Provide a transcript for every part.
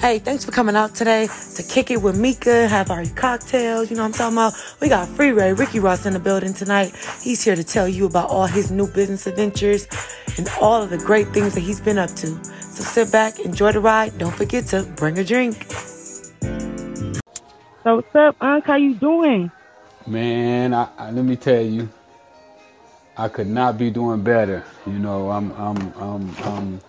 Hey, thanks for coming out today to kick it with Meeka, have our cocktails. You know what I'm talking about? We got Freeway Ricky Ross in the building tonight. He's here to tell you about all his new business adventures and all of the great things that he's been up to. So sit back, enjoy the ride. Don't forget to bring a drink. So what's up, Unc? How you doing? Man, I, I, let me tell you, I could not be doing better. You know, I'm I'm I'm I'm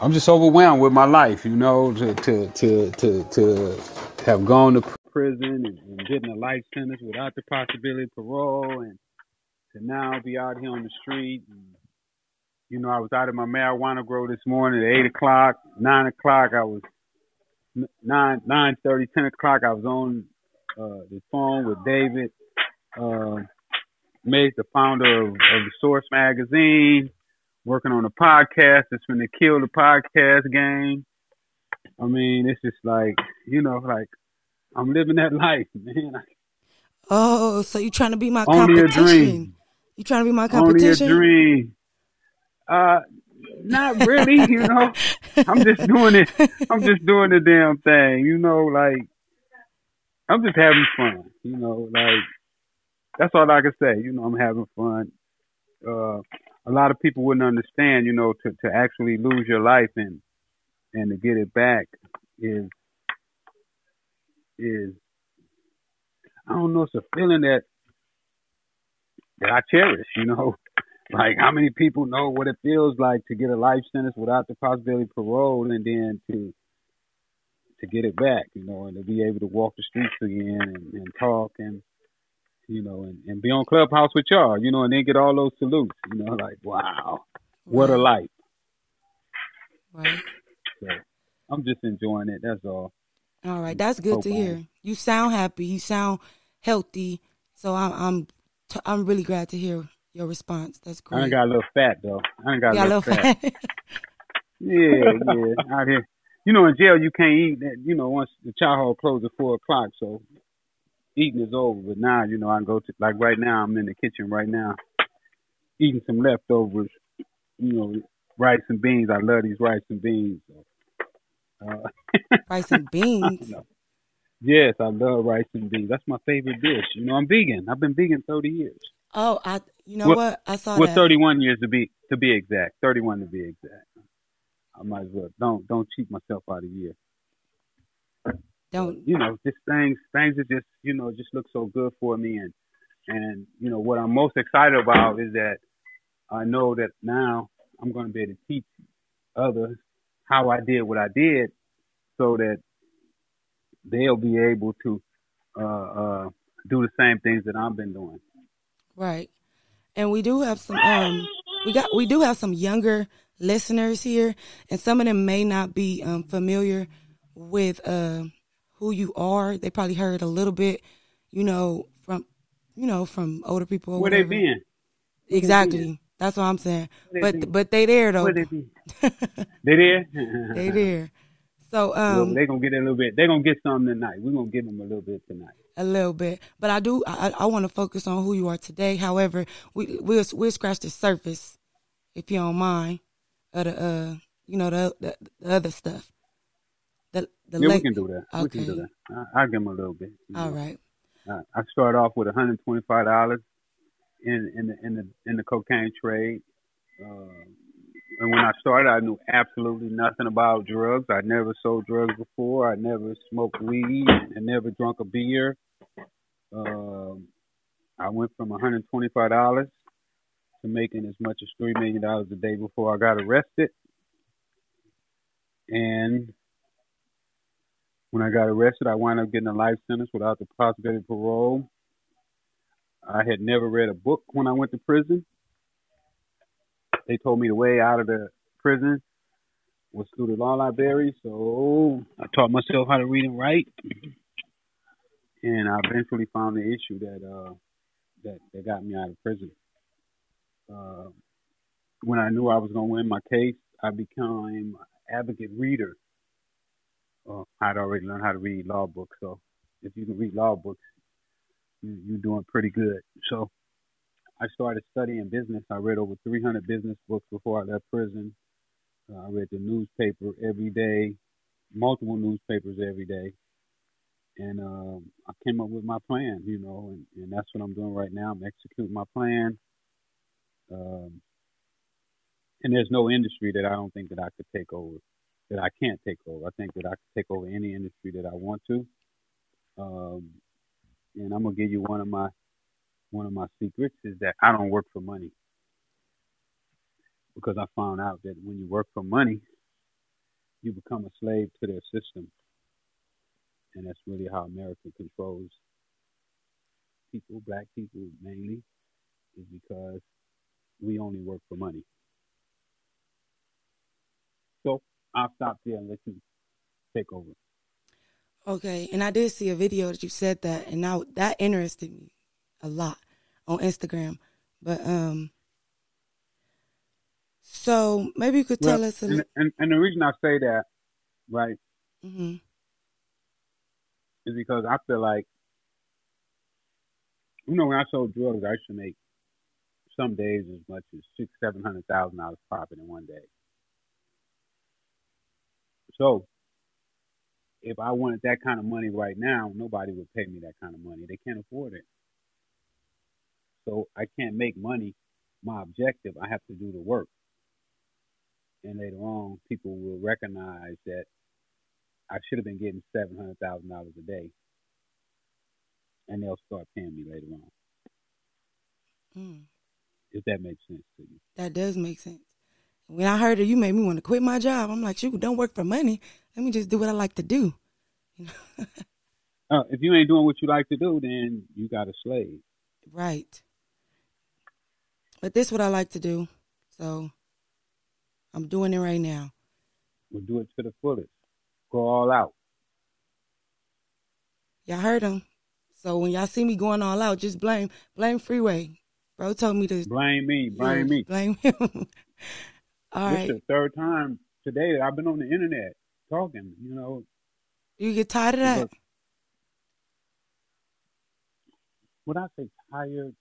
I'm just overwhelmed with my life. You know, to to to to, to have gone to prison and, and getting a life sentence without the possibility of parole, and to now be out here on the street. And, you know, I was out of my marijuana grow this morning at eight o'clock, nine o'clock. I was nine nine thirty, ten o'clock. I was on uh, the phone with David uh, Mays, the founder of, of the Source magazine, working on a podcast that's going to kill the podcast game. I mean, it's just like you know, like I'm living that life, man. Oh, so you trying to be my Only competition? dream. You trying to be my competition? Only a dream. Uh, not really, you know. I'm just doing it. I'm just doing the damn thing, you know. Like I'm just having fun, you know. Like that's all I can say. You know, I'm having fun. Uh, a lot of people wouldn't understand, you know, to to actually lose your life and and to get it back is is I don't know. It's a feeling that that I cherish, you know. Like how many people know what it feels like to get a life sentence without the possibility of parole, and then to to get it back, you know, and to be able to walk the streets again and, and talk and you know, and, and be on Clubhouse with y'all, you know, and then get all those salutes, you know, like wow, what a life. Right. So I'm just enjoying it. That's all. All right, that's good to Hope I hear. You sound happy. You sound healthy. So I'm I'm t- I'm really glad to hear your response. That's great. I ain't got a little fat though. I ain't got a little, fat. fat. Yeah, yeah. Out here, you know, in jail you can't eat. That, you know, once the chow hall closes at four o'clock, so eating is over. But now, you know, I can go to like right now. I'm in the kitchen right now, eating some leftovers. You know, rice and beans. I love these rice and beans. Uh, Rice and beans. Yes, I love rice and beans. That's my favorite dish. You know, I'm vegan. I've been vegan 30 years. Oh, I you know Well- what? I saw Well, that. 31 years to be to be exact. 31 to be exact. I might as well don't don't cheat myself out of year. Don't you know, just things things that just you know just look so good for me and and you know what I'm most excited about is that I know that now I'm going to be able to teach others how I did what I did, so that they'll be able to uh, uh, do the same things that I've been doing. Right. And we do have some um we got we do have some younger listeners here and some of them may not be um familiar with uh who you are. They probably heard a little bit, you know, from you know, from older people Where they been? Exactly. That's what I'm saying. But been? but they there though. Where they been? They there? they there. So Well, um they gonna get a little bit. They're gonna get something tonight. We're gonna give them a little bit tonight. a little bit, but I do. I, I want to focus on who you are today. However, we we'll we'll scratch the surface, if you don't mind, of the uh, you know the the, the other stuff. The yeah, leg- we can do that. We can do that. I, I'll give them a little bit. All know. right. I, I started off with 125 dollars in in the in the in the cocaine trade. Uh, and when I started, I knew absolutely nothing about drugs. I never sold drugs before. I never smoked weed. I never drunk a beer. Um, I went from 125 dollars to making as much as three million dollars a day before I got arrested. And when I got arrested, I wound up getting a life sentence without the possibility of parole. I had never read a book when I went to prison. They told me the way out of the prison was through the law library, so I taught myself how to read and write. And I eventually found the issue that uh, that that got me out of prison. Uh, when I knew I was going to win my case, I became an advocate reader. Uh, I'd already learned how to read law books, so if you can read law books, you, you're doing pretty good. So I started studying business. I read over 300 business books before I left prison. Uh, I read the newspaper every day, multiple newspapers every day, and um, I came up with my plan, you know, and, and that's what I'm doing right now. I'm executing my plan. Um, and there's no industry that I don't think that I could take over, that I can't take over. I think that I can take over any industry that I want to. Um, and I'm gonna give you one of my one of my secrets is that I don't work for money because I found out that when you work for money, you become a slave to their system, and that's really how America controls people, black people mainly, is because we only work for money. So I'll stop there and let you take over. Okay, and I did see a video that you said that, and now that interested me a lot on Instagram. But um, so maybe you could tell Well, us a and, little. and, and the reason I say that, right, hmm is because I feel like, you know, when I sold drugs, I used to make some days as much as six, seven hundred thousand dollars profit in one day. So, if I wanted that kind of money right now, nobody would pay me that kind of money. They can't afford it. So I can't make money my objective. I have to do the work. And later on, people will recognize that I should have been getting seven hundred thousand dollars a day, and they'll start paying me later on. Mm, If that makes sense to you. that does make sense. When I heard it, you made me want to quit my job. I'm like, shoot, don't work for money. Let me just do what I like to do. You know? Uh, if you ain't doing what you like to do, then you got a slave. right. But this what I like to do, so I'm doing it right now. We'll do it to the fullest. Go all out. Y'all heard him. So when y'all see me going all out, just blame blame Freeway. Bro told me to Blame me. Blame yeah, me. Blame him. all this right. is the third time today that I've been on the internet talking. You know, You get tired of that? When I say tired?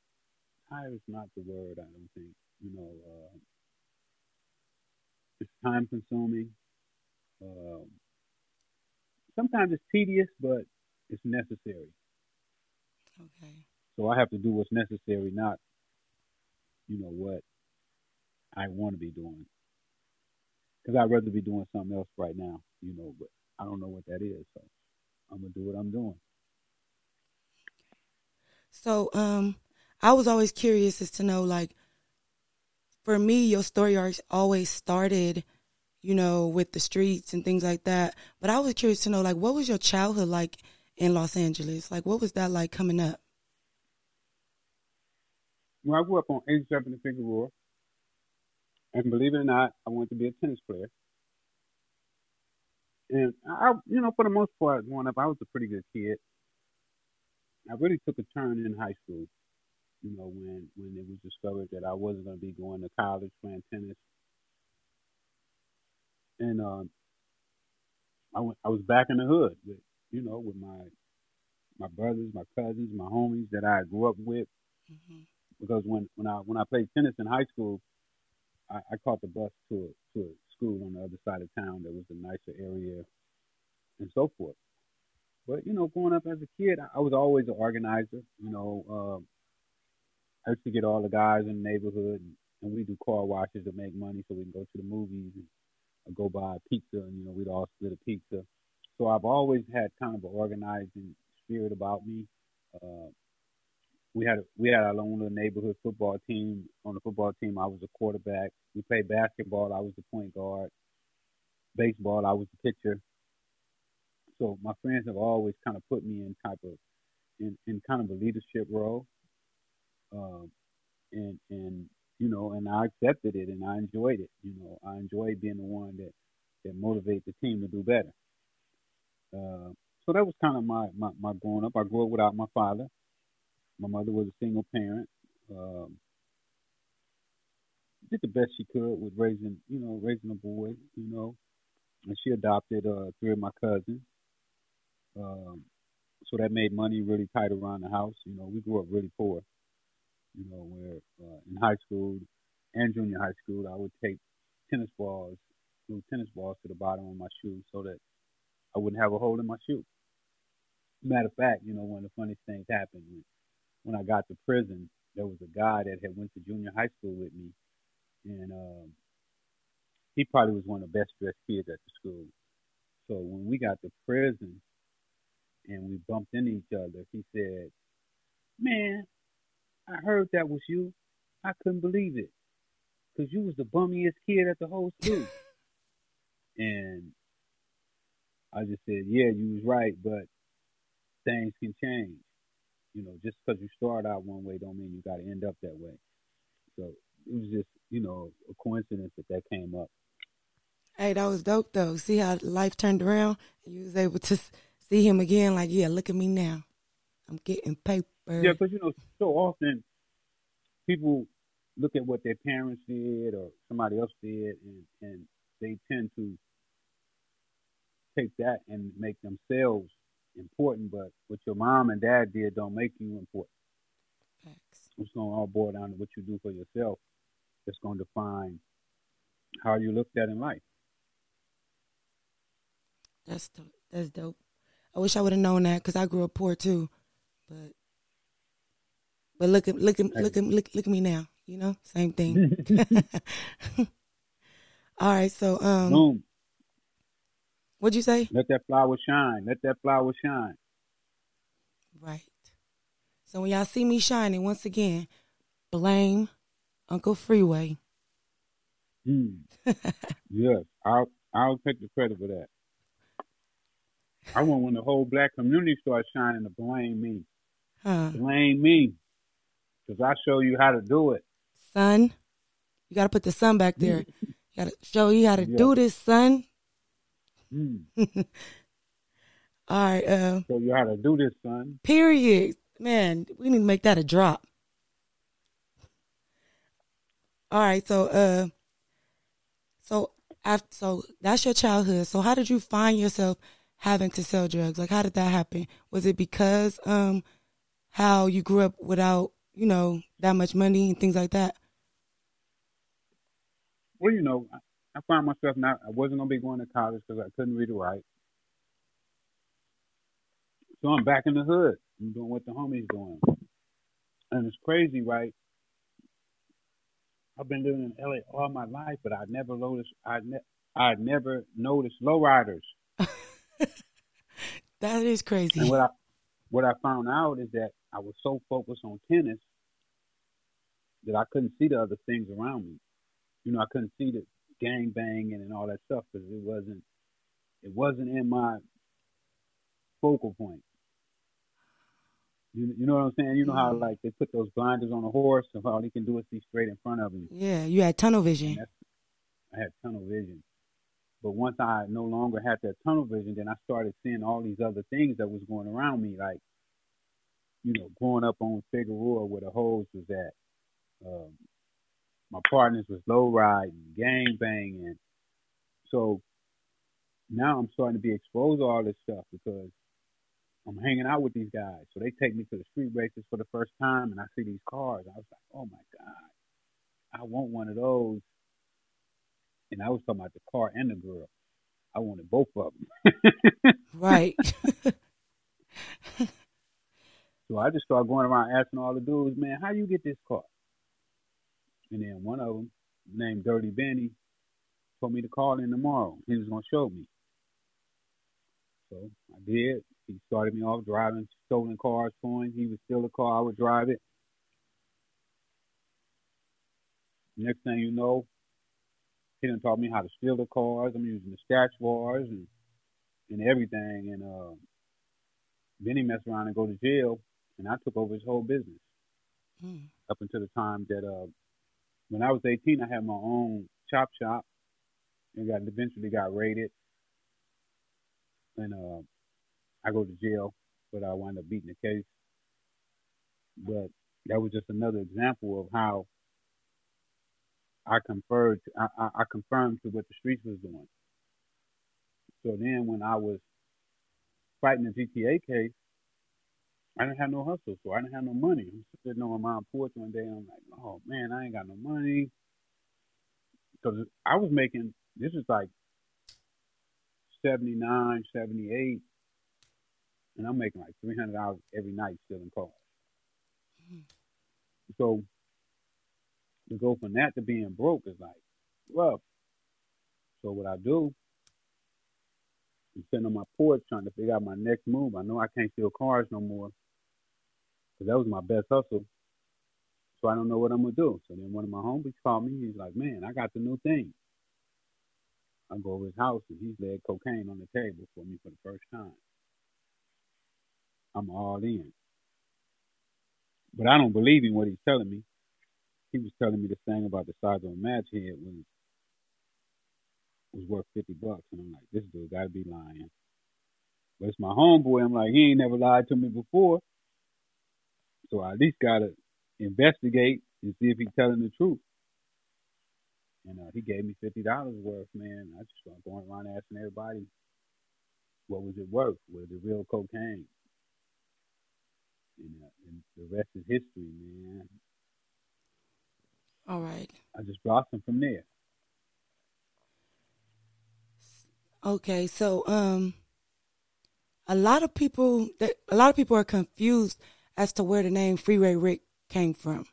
Tired is not the word. I don't think. You know, uh, it's time consuming. Um, sometimes it's tedious, but it's necessary. Okay. So I have to do what's necessary, not, you know, what I want to be doing. Because I'd rather be doing something else right now, you know, but I don't know what that is. So I'm going to do what I'm doing. So, um, I was always curious as to know, like, for me, your story arc always started, you know, with the streets and things like that. But I was curious to know, like, what was your childhood like in Los Angeles? Like, what was that like coming up? Well, I grew up on 87th and Figueroa. And believe it or not, I wanted to be a tennis player. And I, you know, for the most part, growing up, I was a pretty good kid. I really took a turn in high school. You know, when when it was discovered that I wasn't going to be going to college playing tennis, and um, I went, I was back in the hood with, you know, with my my brothers, my cousins, my homies that I grew up with. hmm Because when when I when I played tennis in high school, I, I caught the bus to a, to a school on the other side of town that was a nicer area, and so forth. But you know, growing up as a kid, I, was always an organizer. You know, um, I used to get all the guys in the neighborhood, and, and we do car washes to make money so we can go to the movies and uh, go buy pizza, and you know, we'd all split a pizza. So I've always had kind of an organizing spirit about me. Uh, we had we had our own little neighborhood football team. On the football team, I was a quarterback. We played basketball. I was the point guard. Baseball, I was the pitcher. So my friends have always kind of put me in type of in, in kind of a leadership role. Um, and and you know, and I accepted it and I enjoyed it. You know, I enjoyed being the one that that motivate the team to do better. Uh, so that was kind of my, my my growing up. I grew up without my father. My mother was a single parent. Um, did the best she could with raising, you know, raising a boy, you know. And she adopted uh, three of my cousins. Um, so that made money really tight around the house. You know, we grew up really poor. You know, where uh, in high school and junior high school, I would take tennis balls, glue tennis balls to the bottom of my shoes so that I wouldn't have a hole in my shoe. Matter of fact, you know, one of the funniest things happened when, when I got to prison. There was a guy that had went to junior high school with me, and um, he probably was one of the best dressed kids at the school. So when we got to prison and we bumped into each other, he said, "Man, I heard that was you. I couldn't believe it, cause you was the bummiest kid at the whole school." and I just said, "Yeah, you was right, but things can change. You know, just because you start out one way don't mean you got to end up that way. So it was just, you know, a coincidence that that came up. Hey, that was dope though. See how life turned around and you was able to see him again. Like, yeah, look at me now. I'm getting paper. Yeah, because you know, so often people look at what their parents did or somebody else did, and and they tend to take that and make themselves important, but what your mom and dad did don't make you important. Facts. It's going to all boil down to what you do for yourself. It's going to define how you looked at in life. That's dope. That's dope. I wish I would have known that because I grew up poor too, but but look at look at look at look, look at me now. You know, same thing. all right, so um, Boom. What'd you say? Let that flower shine. Let that flower shine. Right. So when y'all see me shining once again, blame Uncle Freeway. Hmm. yes, I'll I'll take the credit for that. I want when the whole black community starts shining to blame me. Huh. Blame me. Because I show you how to do it. Son, you got to put the sun back there. You got to show you how to Yeah. do this, son. Hmm. All right. Uh, Show you how to do this, son. period. Man, we need to make that a drop. All right. So, uh, so after, so that's your childhood. So how did you find yourself having to sell drugs? Like, how did that happen? Was it because, um, how you grew up without, you know, that much money and things like that? Well, you know, I, found myself not, I wasn't going to be going to college because I couldn't read or write. So I'm back in the hood. I'm doing what the homies doing. And it's crazy, right? I've been living in LA all my life, but I never noticed, I ne- I never noticed lowriders. That is crazy. And what I what I found out is that I was so focused on tennis that I couldn't see the other things around me. You know, I couldn't see the gang banging and all that stuff because it wasn't it wasn't in my focal point. You, you know what I'm saying? You know how like they put those blinders on a horse and all he can do is see straight in front of him. Yeah, you had tunnel vision. I had tunnel vision. But once I no longer had that tunnel vision, then I started seeing all these other things that was going around me, like, you know, growing up on Figueroa where the hoes was at. Um, my partners was low riding, gang banging. So now I'm starting to be exposed to all this stuff because I'm hanging out with these guys. So they take me to the street races for the first time and I see these cars. I was like, oh my God, I want one of those. And I was talking about the car and the girl. I wanted both of them. Right. So I just started going around asking all the dudes, man, how you get this car? And then one of them, named Dirty Benny, told me to call in tomorrow. He was going to show me. So I did. He started me off driving stolen cars for him. He would steal a car, I would drive it. Next thing you know, he done taught me how to steal the cars. I'm using the stash bars and and everything. And uh, then he messed around and go to jail, and I took over his whole business Mm. up until the time that uh, when I was 18, I had my own chop shop. It got eventually got raided, and uh, I go to jail, but I wind up beating the case. But that was just another example of how I conferred, I, I, I confirmed to what the streets was doing. So then, when I was fighting the GTA case, I didn't have no hustle, so I didn't have no money. I'm sitting on my porch one day, and I'm like, oh man, I ain't got no money. Because I was making, this is like 79, 78, and I'm making like three hundred dollars every night stealing cars. Mm-hmm. So to go from that to being broke is like rough. So what I do, I'm sitting on my porch trying to figure out my next move. I know I can't steal cars no more because that was my best hustle. So I don't know what I'm gonna do. So then one of my homies called me. He's like, "Man, I got the new thing." I go over his house and he's laid cocaine on the table for me for the first time. I'm all in. But I don't believe in what he's telling me. He was telling me this thing about the size of a match head was was worth fifty bucks, and I'm like, this dude gotta be lying. But it's my homeboy. I'm like, he ain't never lied to me before, so I at least gotta investigate and see if he's telling the truth. And uh, he gave me fifty dollars worth, man. I just started going around asking everybody, what was it worth? Was it real cocaine? And, uh, and the rest is history, man. All right. I just blossomed from there. Okay, so um, a lot of people that a lot of people are confused as to where the name Freeway Rick came from.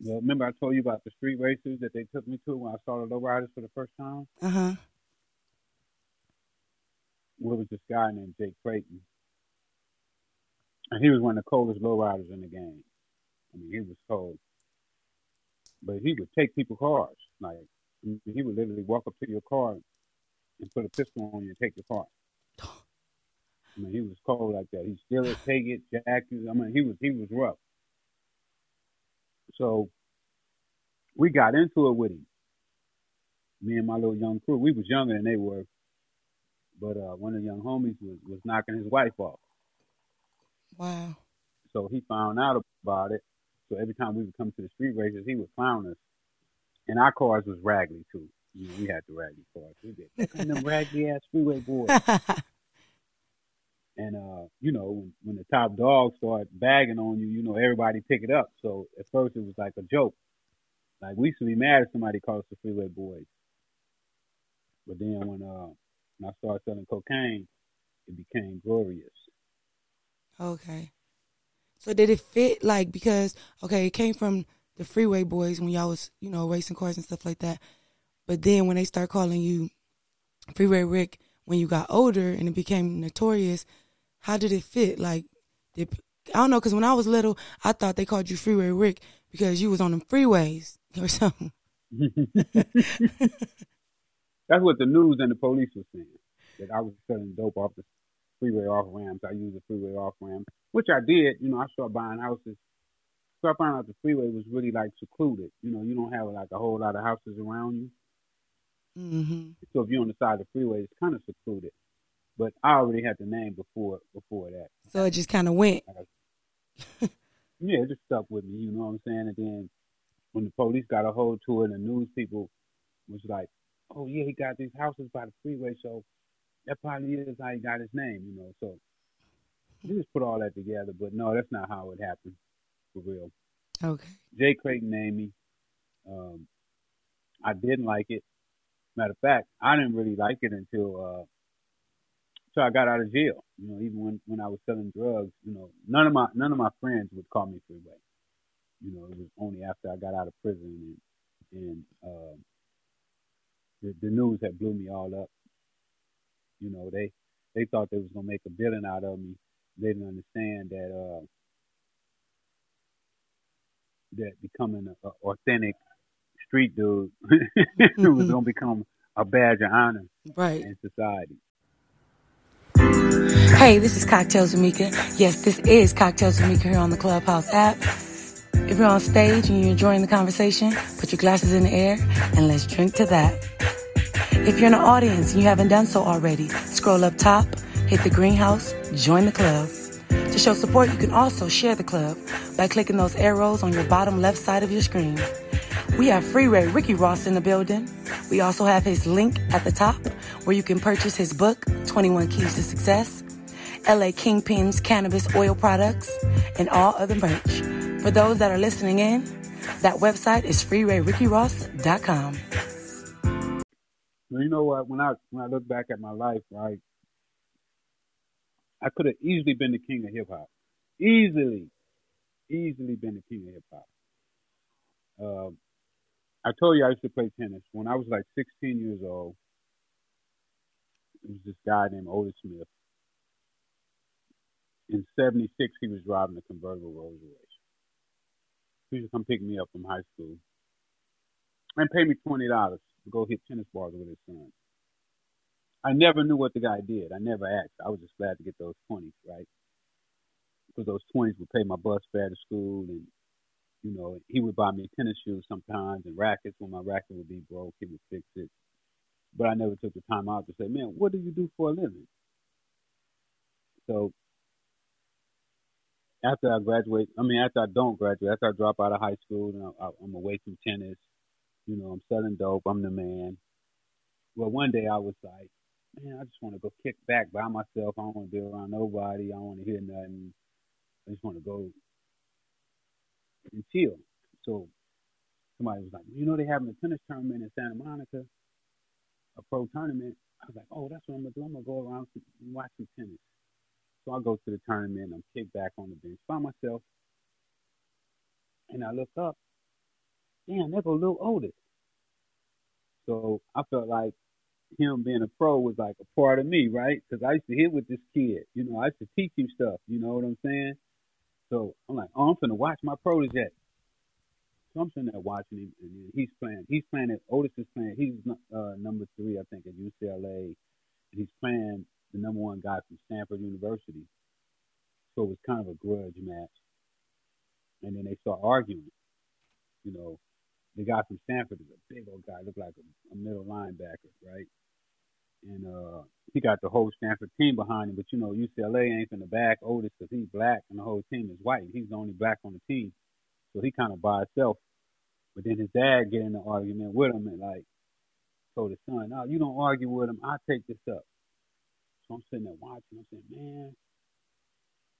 Well, remember I told you about the street races that they took me to when I saw the lowriders for the first time? Uh huh. Well, was this guy named Jake Clayton. And he was one of the coldest lowriders in the game. I mean, he was cold. But he would take people's cars. Like, he would literally walk up to your car and put a pistol on you and take your car. I mean, he was cold like that. He still steal it, take it, jack. I mean, he was he was rough. So we got into it with him. Me and my little young crew. We was younger than they were, but uh, one of the young homies was was knocking his wife off. Wow. So he found out about it. So every time we would come to the street races, he would clown us. And our cars was raggedy too. You know, we had the raggedy cars. We did. At them raggedy ass freeway boys. and uh, you know, when, when the top dogs start bagging on you, you know, everybody pick it up. So at first it was like a joke. Like we used to be mad if somebody called us the freeway boys. But then when uh when I started selling cocaine, it became glorious. Okay. So did it fit like because okay, it came from the freeway boys when y'all was, you know, racing cars and stuff like that. But then when they start calling you Freeway Rick when you got older and it became notorious, how did it fit? Like, did, I don't know, because when I was little, I thought they called you Freeway Rick because you was on them freeways or something. That's what the news and the police were saying. That I was selling dope off the freeway off ramps. I used the freeway off ramp, which I did. You know, I started buying houses. So I found out the freeway was really like secluded. You know, you don't have like a whole lot of houses around you. Mm-hmm. So if you're on the side of the freeway, it's kind of secluded. But I already had the name before before that. So it just kind of went. yeah, it just stuck with me. You know what I'm saying? And then when the police got a hold to it, and the news people was like, "Oh yeah, he got these houses by the freeway, so that probably is how he got his name." You know, so we just put all that together. But no, that's not how it happened for real. Okay. Jay Clayton named me. Um, I didn't like it. Matter of fact, I didn't really like it until I got out of jail. You know, even when when I was selling drugs, you know, none of my none of my friends would call me Freeway. You know, it was only after I got out of prison and and uh, the, the news had blew me all up. You know, they they thought they was gonna make a billion out of me. They didn't understand that uh, that becoming an authentic street dude was gonna become a badge of honor right. in society. Hey, this is Cocktails with Meeka. Yes, this is Cocktails with Meeka here on the Clubhouse app. If you're on stage and you're enjoying the conversation, put your glasses in the air and let's drink to that. If you're in the audience and you haven't done so already, scroll up top, hit the greenhouse, join the club. To show support, you can also share the club by clicking those arrows on your bottom left side of your screen. We have Freeway Ricky Ross in the building. We also have his link at the top where you can purchase his book, 21 Keys to Success, LA Kingpin's cannabis oil products, and all other merch. For those that are listening in, that website is freewayrickyross.com. Well, you know what? When I when I look back at my life, right, I could have easily been the king of hip hop. Easily, easily been the king of hip hop. Um, I told you I used to play tennis when I was like 16 years old. There was this guy named Otis Smith. In '76, he was driving a convertible Rolls Royce. He used to come pick me up from high school and pay me twenty dollars to go hit tennis balls with his son. I never knew what the guy did. I never asked. I was just glad to get those twenties, right? Because those twenties would pay my bus fare to school, and you know, he would buy me tennis shoes sometimes and rackets. When my racket would be broke, he would fix it. But I never took the time out to say, "Man, what do you do for a living?" So after I graduate, I mean, after I don't graduate, after I drop out of high school, and I, I'm away from tennis, you know, I'm selling dope, I'm the man. Well, one day I was like, man, I just want to go kick back by myself. I don't want to be around nobody. I don't want to hear nothing. I just want to go and chill. So somebody was like, you know, they're having a tennis tournament in Santa Monica, a pro tournament. I was like, oh, that's what I'm gonna do. I'm gonna go around and watch some tennis. So I go to the tournament. I'm kicked back on the bench by myself, and I look up. Damn, there go little Otis. So I felt like him being a pro was like a part of me, right? Because I used to hit with this kid. You know, I used to teach him stuff. You know what I'm saying? So I'm like, oh, I'm gonna watch my protege. So I'm sitting there watching him, and he's playing. He's playing at Otis is playing. He's uh, number three, I think, at UCLA. And he's playing the number one guy from Stanford University. So it was kind of a grudge match. And then they start arguing. You know, the guy from Stanford is a big old guy, looked like a, a middle linebacker, right? And uh, he got the whole Stanford team behind him. But you know, UCLA ain't in the back Otis because he's black and the whole team is white. He's the only black on the team, so he kind of by himself. But then his dad get in the argument with him and like told his son, "No, you don't argue with him. I take this up." So I'm sitting there watching. I'm saying, man,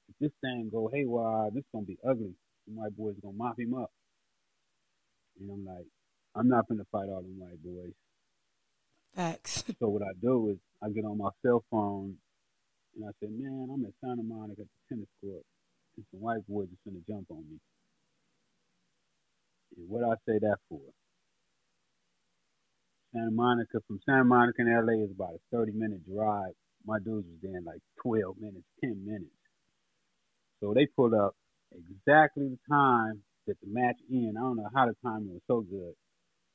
if this thing go haywire, this gonna be ugly. The white boys gonna mop him up. And I'm like, I'm not gonna fight all them white boys. Facts. So what I do is I get on my cell phone and I say, man, I'm at Santa Monica at the tennis court, and some white boys are gonna jump on me. And what I say that for? Santa Monica from Santa Monica in LA is about a 30 minute drive my dudes was there in like 12 minutes, 10 minutes. So they pulled up exactly the time that the match ended. I don't know how the timing was so good.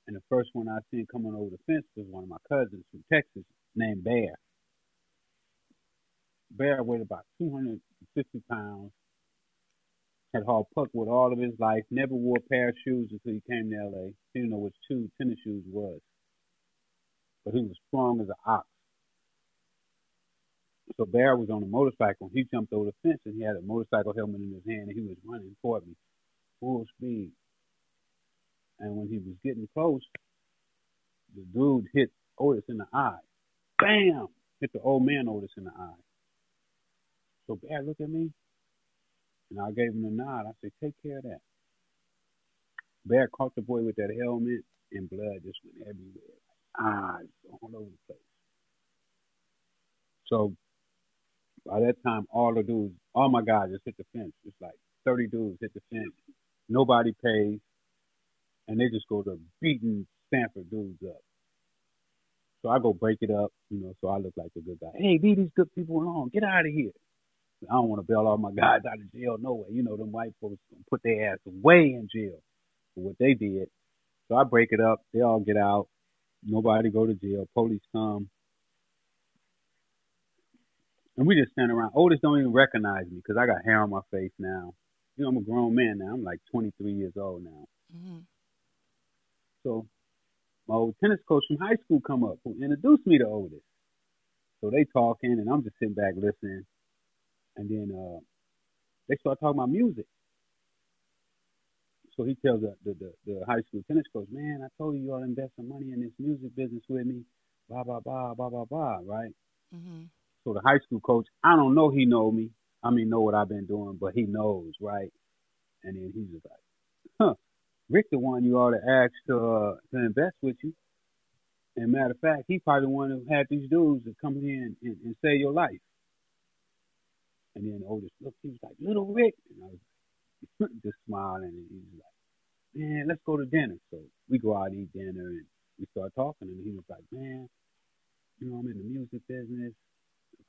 And the first one I seen coming over the fence was one of my cousins from Texas named Bear. Bear weighed about 250 pounds, had hauled with all of his life, never wore a pair of shoes until he came to LA. He didn't know what two tennis shoes was. But he was strong as an ox. So Bear was on a motorcycle. And he jumped over the fence and he had a motorcycle helmet in his hand and he was running toward me, full speed. And when he was getting close, the dude hit Otis in the eye. Bam! Hit the old man Otis in the eye. So Bear look at me and I gave him a nod. I said, take care of that. Bear caught the boy with that helmet and blood just went everywhere. Eyes all over the place. So by that time, all the dudes, all my guys just hit the fence. It's like 30 dudes hit the fence. Nobody pays. And they just go to beating Stanford dudes up. So I go break it up, you know, so I look like a good guy. Hey, leave these good people alone. Get out of here. I don't want to bail all my guys out of jail no way. You know, them white folks gonna put their ass way in jail for what they did. So I break it up. They all get out. Nobody go to jail. Police come. And we just stand around. Otis don't even recognize me because I got hair on my face now. You know, I'm a grown man now. I'm like 23 years old now. Mm-hmm. So my old tennis coach from high school come up who introduced me to Otis. So they talking and I'm just sitting back listening. And then uh, they start talking about music. So he tells the, the, the, the high school tennis coach, man, I told you you ought to invest some money in this music business with me, blah, blah, blah, blah, blah, blah, right? Mm-hmm. So the high school coach, I don't know he know me. I mean, know what I've been doing, but he knows, right? And then he's just like, huh, Rick, the one you ought to ask to uh, to invest with you. And matter of fact, he probably the one who had these dudes to come in and, and save your life. And then Otis looked, he was like, Little Rick. And I was just smiling. And he was like, Man, let's go to dinner. So we go out and eat dinner and we start talking. And he was like, Man, you know, I'm in the music business.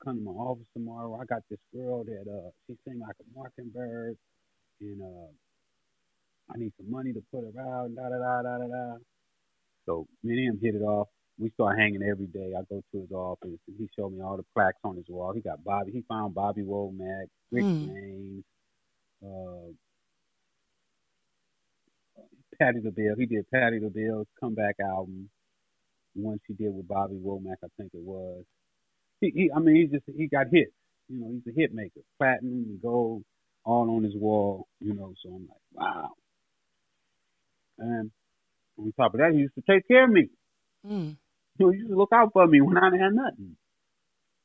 Come to my office tomorrow. I got this girl that uh she sing like a mockingbird and uh I need some money to put around, da da da da da da. So me and him hit it off. We start hanging every day. I go to his office and he showed me all the plaques on his wall. He got Bobby. He found Bobby Womack, Rick mm. James, uh, Patti LaBelle. He did Patti LaBelle's comeback album. One she did with Bobby Womack, I think it was. He, he, I mean, he just he got hits. You know, he's a hit maker, platinum and gold, all on his wall. You know, so I'm like, wow. And on top of that, he used to take care of me. Mm. You know, he used to look out for me when I didn't have nothing.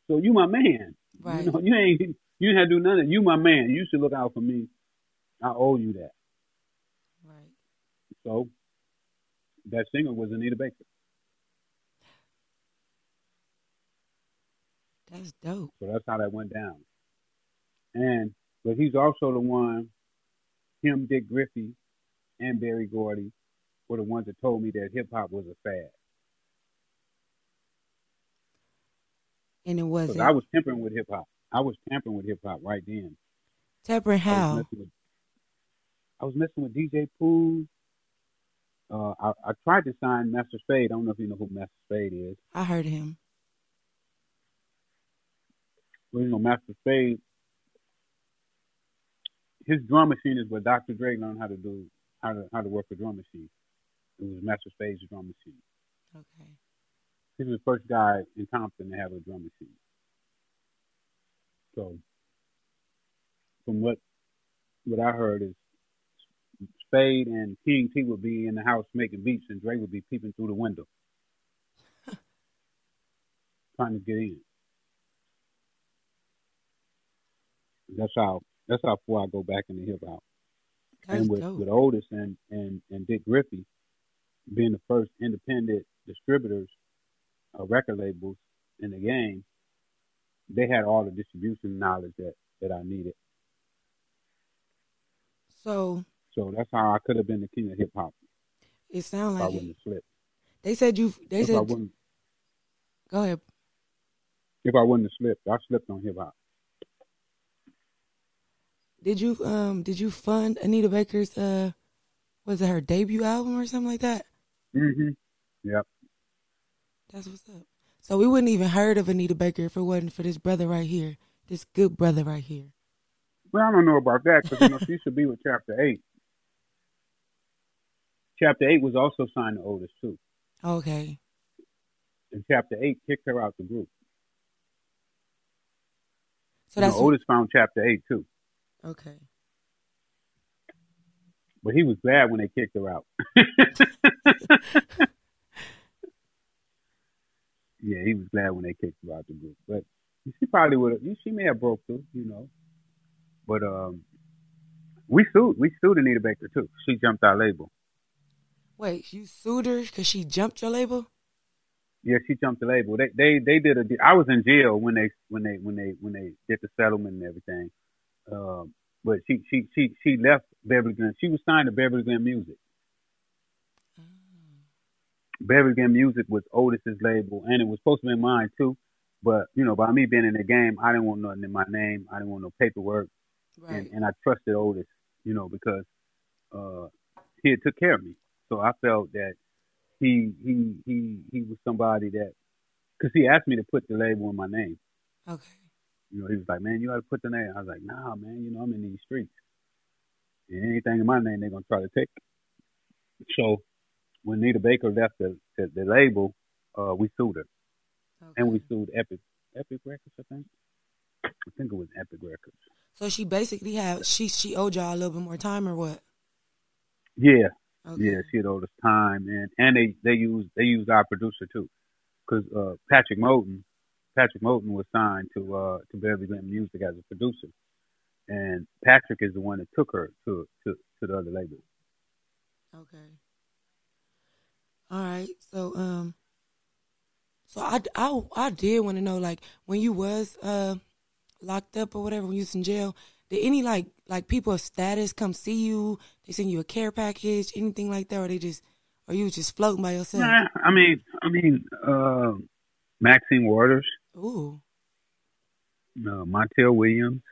So you my man. Right. You know, you ain't you didn't have to do nothing. You my man. You should look out for me. I owe you that. Right. So that singer was Anita Baker. That's dope. So that's how that went down. And but he's also the one, him, Dick Griffey, and Berry Gordy were the ones that told me that hip hop was a fad. And it wasn't. I was tampering with hip hop. I was tampering with hip hop right then. Tampering how? I was, with, I was messing with DJ Pooh. Uh, I, I, tried to sign Master Spade. I don't know if you know who Master Spade is. I heard him. Well, you know, Master Spade, his drum machine is what Dr. Dre learned how to do how to how to work a drum machine. It was Master Spade's drum machine. Okay. He was the first guy in Compton to have a drum machine. So, from what what I heard is Spade and King T would be in the house making beats, and Dre would be peeping through the window, trying to get in. That's how that's how far I go back in the hip hop. And with, dope. with Otis and, and, and Dick Griffey being the first independent distributors of record labels in the game, they had all the distribution knowledge that, that I needed. So So that's how I could have been the king of hip hop. It sounds like I wouldn't have slipped. They said you they if said I wouldn't, Go ahead. If I wouldn't have slipped, I slipped on hip hop. Did you um did you fund Anita Baker's uh was it her debut album or something like that? Mhm. Yep. That's what's up. So we wouldn't even heard of Anita Baker if it wasn't for this brother right here, this good brother right here. Well, I don't know about that because you know she should be with Chapter Eight. Chapter Eight was also signed to Otis too. Okay. And Chapter Eight kicked her out the group. So that's you know, Otis found Chapter Eight too. Okay. But he was glad when they kicked her out. yeah, he was glad when they kicked her out the group. But she probably would have. She may have broke through, you know. But um, we sued. We sued Anita Baker too. She jumped our label. Wait, you sued her because she jumped your label? Yeah, she jumped the label. They they they did a. I was in jail when they when they when they when they did the settlement and everything. Um, but she she she she left Beverly Glen. She was signed to Beverly Glen Music. Oh. Beverly Glen Music was Otis's label, and it was supposed to be mine too. But you know, by me being in the game, I didn't want nothing in my name. I didn't want no paperwork, right. and, and I trusted Otis, you know, because uh, he took care of me. So I felt that he he he he was somebody that, because he asked me to put the label in my name. Okay. You know, he was like, man, you got to put the name. I was like, nah, man, you know, I'm in these streets. And anything in my name, they're going to try to take. So when Nita Baker left the, the, the label, uh, we sued her. Okay. And we sued Epic. Epic Records, I think. I think it was Epic Records. So she basically had, she, she owed y'all a little bit more time or what? Yeah. Okay. Yeah, she had owed us time. And, and they, they used, they used our producer too. Cause, uh, Patrick Moten, Patrick Moten was signed to uh, to Beverly Glen Music as a producer, and Patrick is the one that took her to to, to the other label. Okay. All right. So um, So I, I, I did want to know, like, when you was uh locked up or whatever, when you was in jail, did any like like people of status come see you? They send you a care package, anything like that, or they just, or you just floating by yourself? Nah, I mean, I mean, uh, Maxine Waters, Ooh, uh, Montel Williams,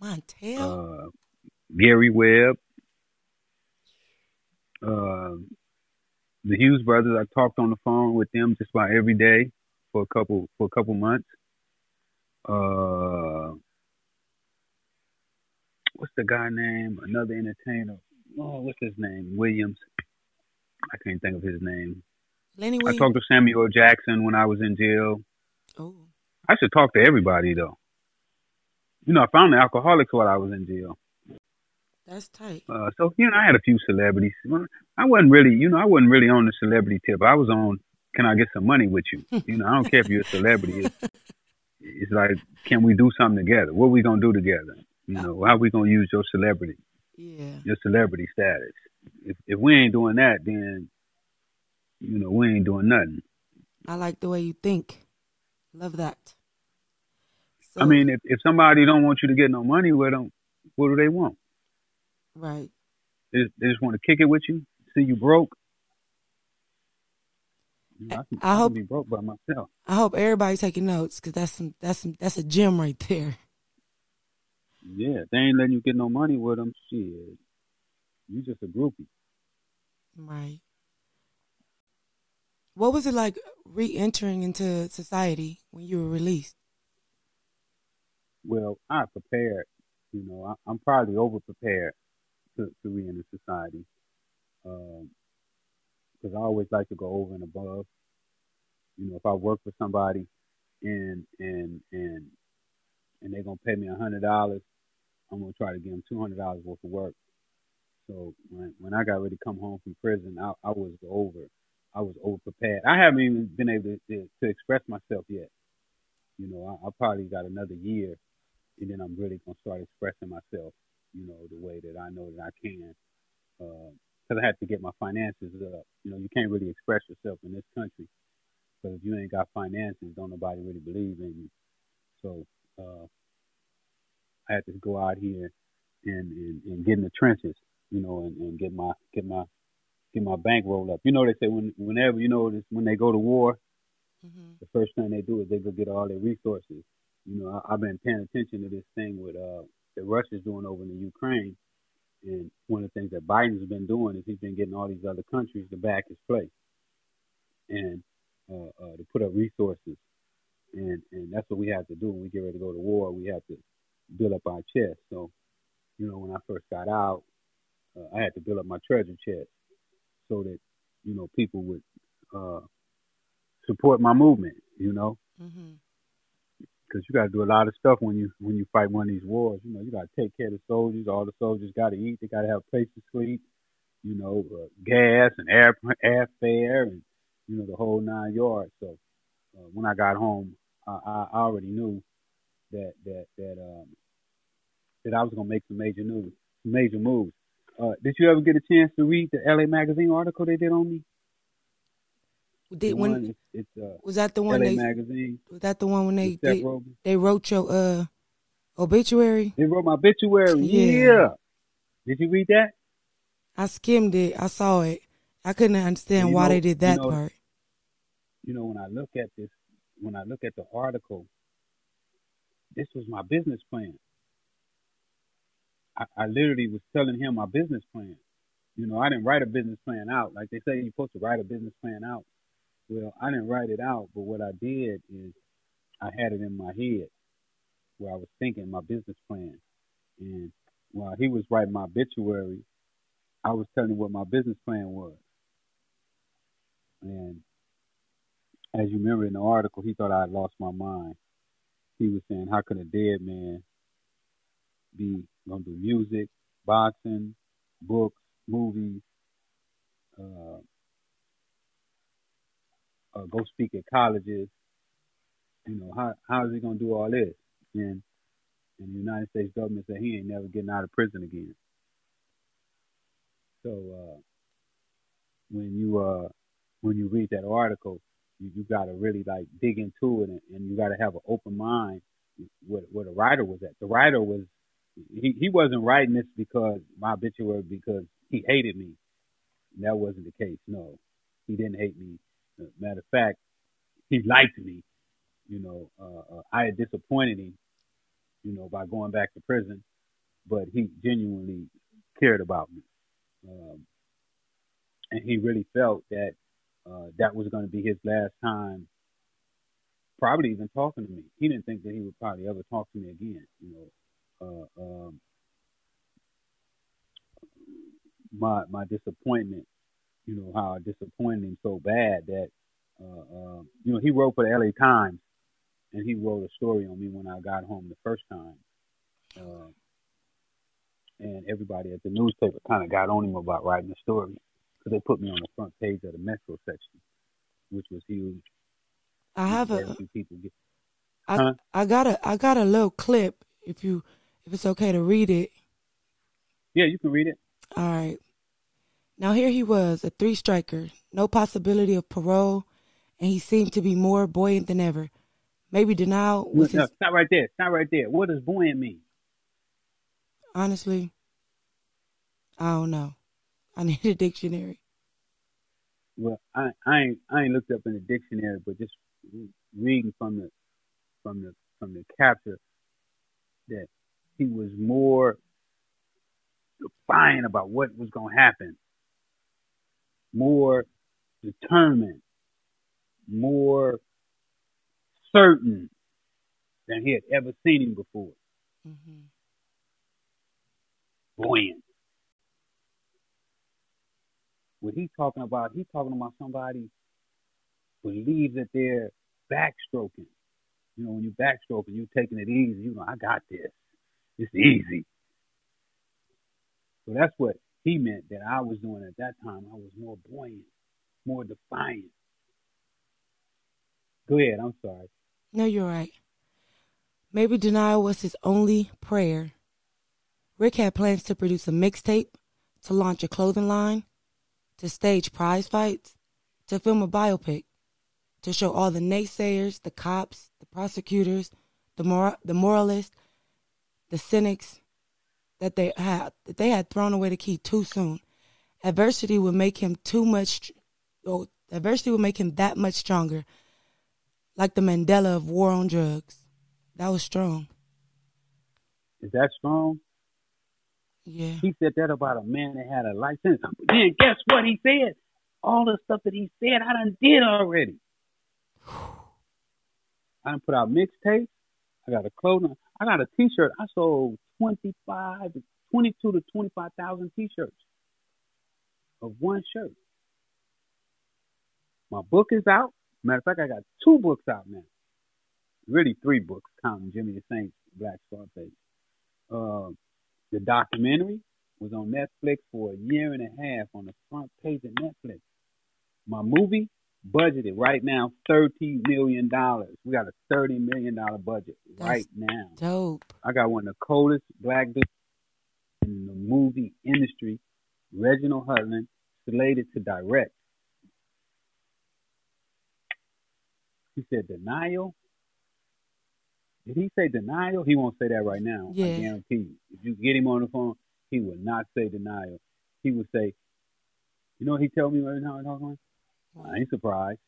Montel. uh, Gary Webb, uh, the Hughes brothers. I talked on the phone with them just about every day for a couple for a couple months. Uh, what's the guy name? Another entertainer. Oh, what's his name? Williams. I can't think of his name. Lenny I talked to Samuel Jackson when I was in jail. oh, I should talk to everybody though. You know, I found the alcoholics while I was in jail. that's tight. Uh, so you know, I had a few celebrities. I wasn't really, you know, I wasn't really on the celebrity tip. I was on, can I get some money with you? You know, I don't care if you're a celebrity. It's, it's like, can we do something together? What are we gonna do together? You know, how we gonna use your celebrity, Yeah. your celebrity status? If if we ain't doing that, then you know, we ain't doing nothing. I like the way you think. Love that. So, I mean, if if somebody don't want you to get no money with them, what do they want? right. They just, they just want to kick it with you, see you broke. You know, I, can, I I hope- be broke by myself. I hope everybody taking notes because that's some that's some that's a gem right there. Yeah, they ain't letting you get no money with them. Shit, you just a groupie. Right. What was it like re-entering into society when you were released? Well, I prepared. You know, I, I'm probably over prepared to, to re-enter society. Um, because I always like to go over and above. You know, if I work for somebody and and and and they're gonna pay me a hundred dollars, I'm gonna try to give them two hundred dollars worth of work. So when when I got ready to come home from prison, I, I was over. I was over prepared. I haven't even been able to, to, to express myself yet. You know, I, I probably got another year and then I'm really gonna start expressing myself, you know, the way that I know that I can, because I had to get my finances up. You know, you can't really express yourself in this country, because if you ain't got finances, don't nobody really believe in you. So uh, I had to go out here and, and, and get in the trenches, you know, and, and get my get my get my bankroll up. You know, they say when whenever you know this, when they go to war, Mm-hmm. the first thing they do is they go get all their resources. You know, I, I've been paying attention to this thing with uh, that Russia's doing over in the Ukraine, and one of the things that Biden's been doing is he's been getting all these other countries to back his play, and uh, uh, to put up resources, and and that's what we have to do when we get ready to go to war. We have to build up our chest. So, you know, when I first got out, uh, I had to build up my treasure chest so that you know people would. Uh, support my movement, you know, Mm-hmm. because you got to do a lot of stuff when you when you fight one of these wars. You know, you got to take care of the soldiers. All the soldiers got to eat. They got to have a place to sleep. You know, uh, gas and air airfare and you know the whole nine yards. So uh, when I got home, I, I I already knew that that that um that I was gonna make some major news, major moves. Uh, did you ever get a chance to read the LA Magazine article they did on me? Did when one, it's, it's uh, was that the one LA they Magazine. was that the one when they with Seth did, Rogen. they wrote your uh obituary? They wrote my obituary. Yeah. Yeah. Did you read that? I skimmed it. I saw it. I couldn't understand why know- they did that you know- part. You know, when I look at this, when I look at the article, this was my business plan. I, I literally was telling him my business plan. You know, I didn't write a business plan out. Like they say, you're supposed to write a business plan out. Well, I didn't write it out, but what I did is I had it in my head where I was thinking my business plan. And while he was writing my obituary, I was telling him what my business plan was. And as you remember in the article, he thought I had lost my mind. He was saying, How could a dead man be gonna do music, boxing, books, movies, uh, uh, go speak at colleges? You know, how how is he gonna do all this? And and the United States government said he ain't never getting out of prison again. So uh, when you uh, when you read that article, you, you got to really like dig into it, and, and you got to have an open mind. Where, where the writer was at, the writer was he he wasn't writing this because my obituary because he hated me. That wasn't the case. No, he didn't hate me. Uh, matter of fact, he liked me. You know, uh, uh, I had disappointed him. You know, by going back to prison, but he genuinely cared about me, um, and he really felt that uh, that was going to be his last time. Probably even talking to me. He didn't think that he would probably ever talk to me again. You know, um, my my disappointment. You know how I disappointed him so bad that uh, uh, you know he wrote for the L.A. Times, and he wrote a story on me when I got home the first time. Uh, and everybody at the newspaper kind of got on him about writing a story because they put me on the front page of the Metro section, which was huge. I have a people get. I, huh? I got a I got a little clip if you if it's okay to read it. Yeah, you can read it. All right. Now here he was, a three striker, no possibility of parole, and he seemed to be more buoyant than ever. Maybe denial was no, his... Stop right there. Stop right there. What does buoyant mean? Honestly, I don't know. I need a dictionary. Well, I, I ain't I ain't looked up in the dictionary, but just reading from the from the from the capture that he was more defiant about what was going to happen, more determined, more certain than he had ever seen him before. Mm-hmm. Buoyant. What he's talking about, he's talking about somebody believes that they're backstroking. You know, when you're backstroking, you're taking it easy. You know, I got this. It's easy. So that's what he meant that I was doing at that time. I was more buoyant, more defiant. Go ahead. I'm sorry. No, you're right. Maybe denial was his only prayer. Rick had plans to produce a mixtape, to launch a clothing line, to stage prize fights, to film a biopic, to show all the naysayers, the cops, the prosecutors, the mor- the moralists, the cynics that they had that they had thrown away the key too soon. Adversity would make him too much. Oh, adversity would make him that much stronger, like the Mandela of war on drugs. That was strong. Is that strong? Yeah. He said that about a man that had a license. Then guess what he said? All the stuff that he said, I done did already. I done put out mixtapes. I got a clothing. I got a T-shirt. I sold 25, 22 to 25,000 T-shirts of one shirt. My book is out. Matter of fact, I got two books out now. Really three books, counting Jimmy DaSaint's Black Scarface. Uh, the documentary was on Netflix for a year and a half on the front page of Netflix. My movie budgeted right now thirty million dollars. We got a thirty million dollar budget That's right now. Dope. I got one of the coldest black dudes in the movie industry, Reginald Hudlin, slated to direct. He said denial. Did he say denial? He won't say that right now. Yeah. I guarantee you. If you get him on the phone, he will not say denial. He would say, you know what he tell me every time I talk to him? I ain't surprised.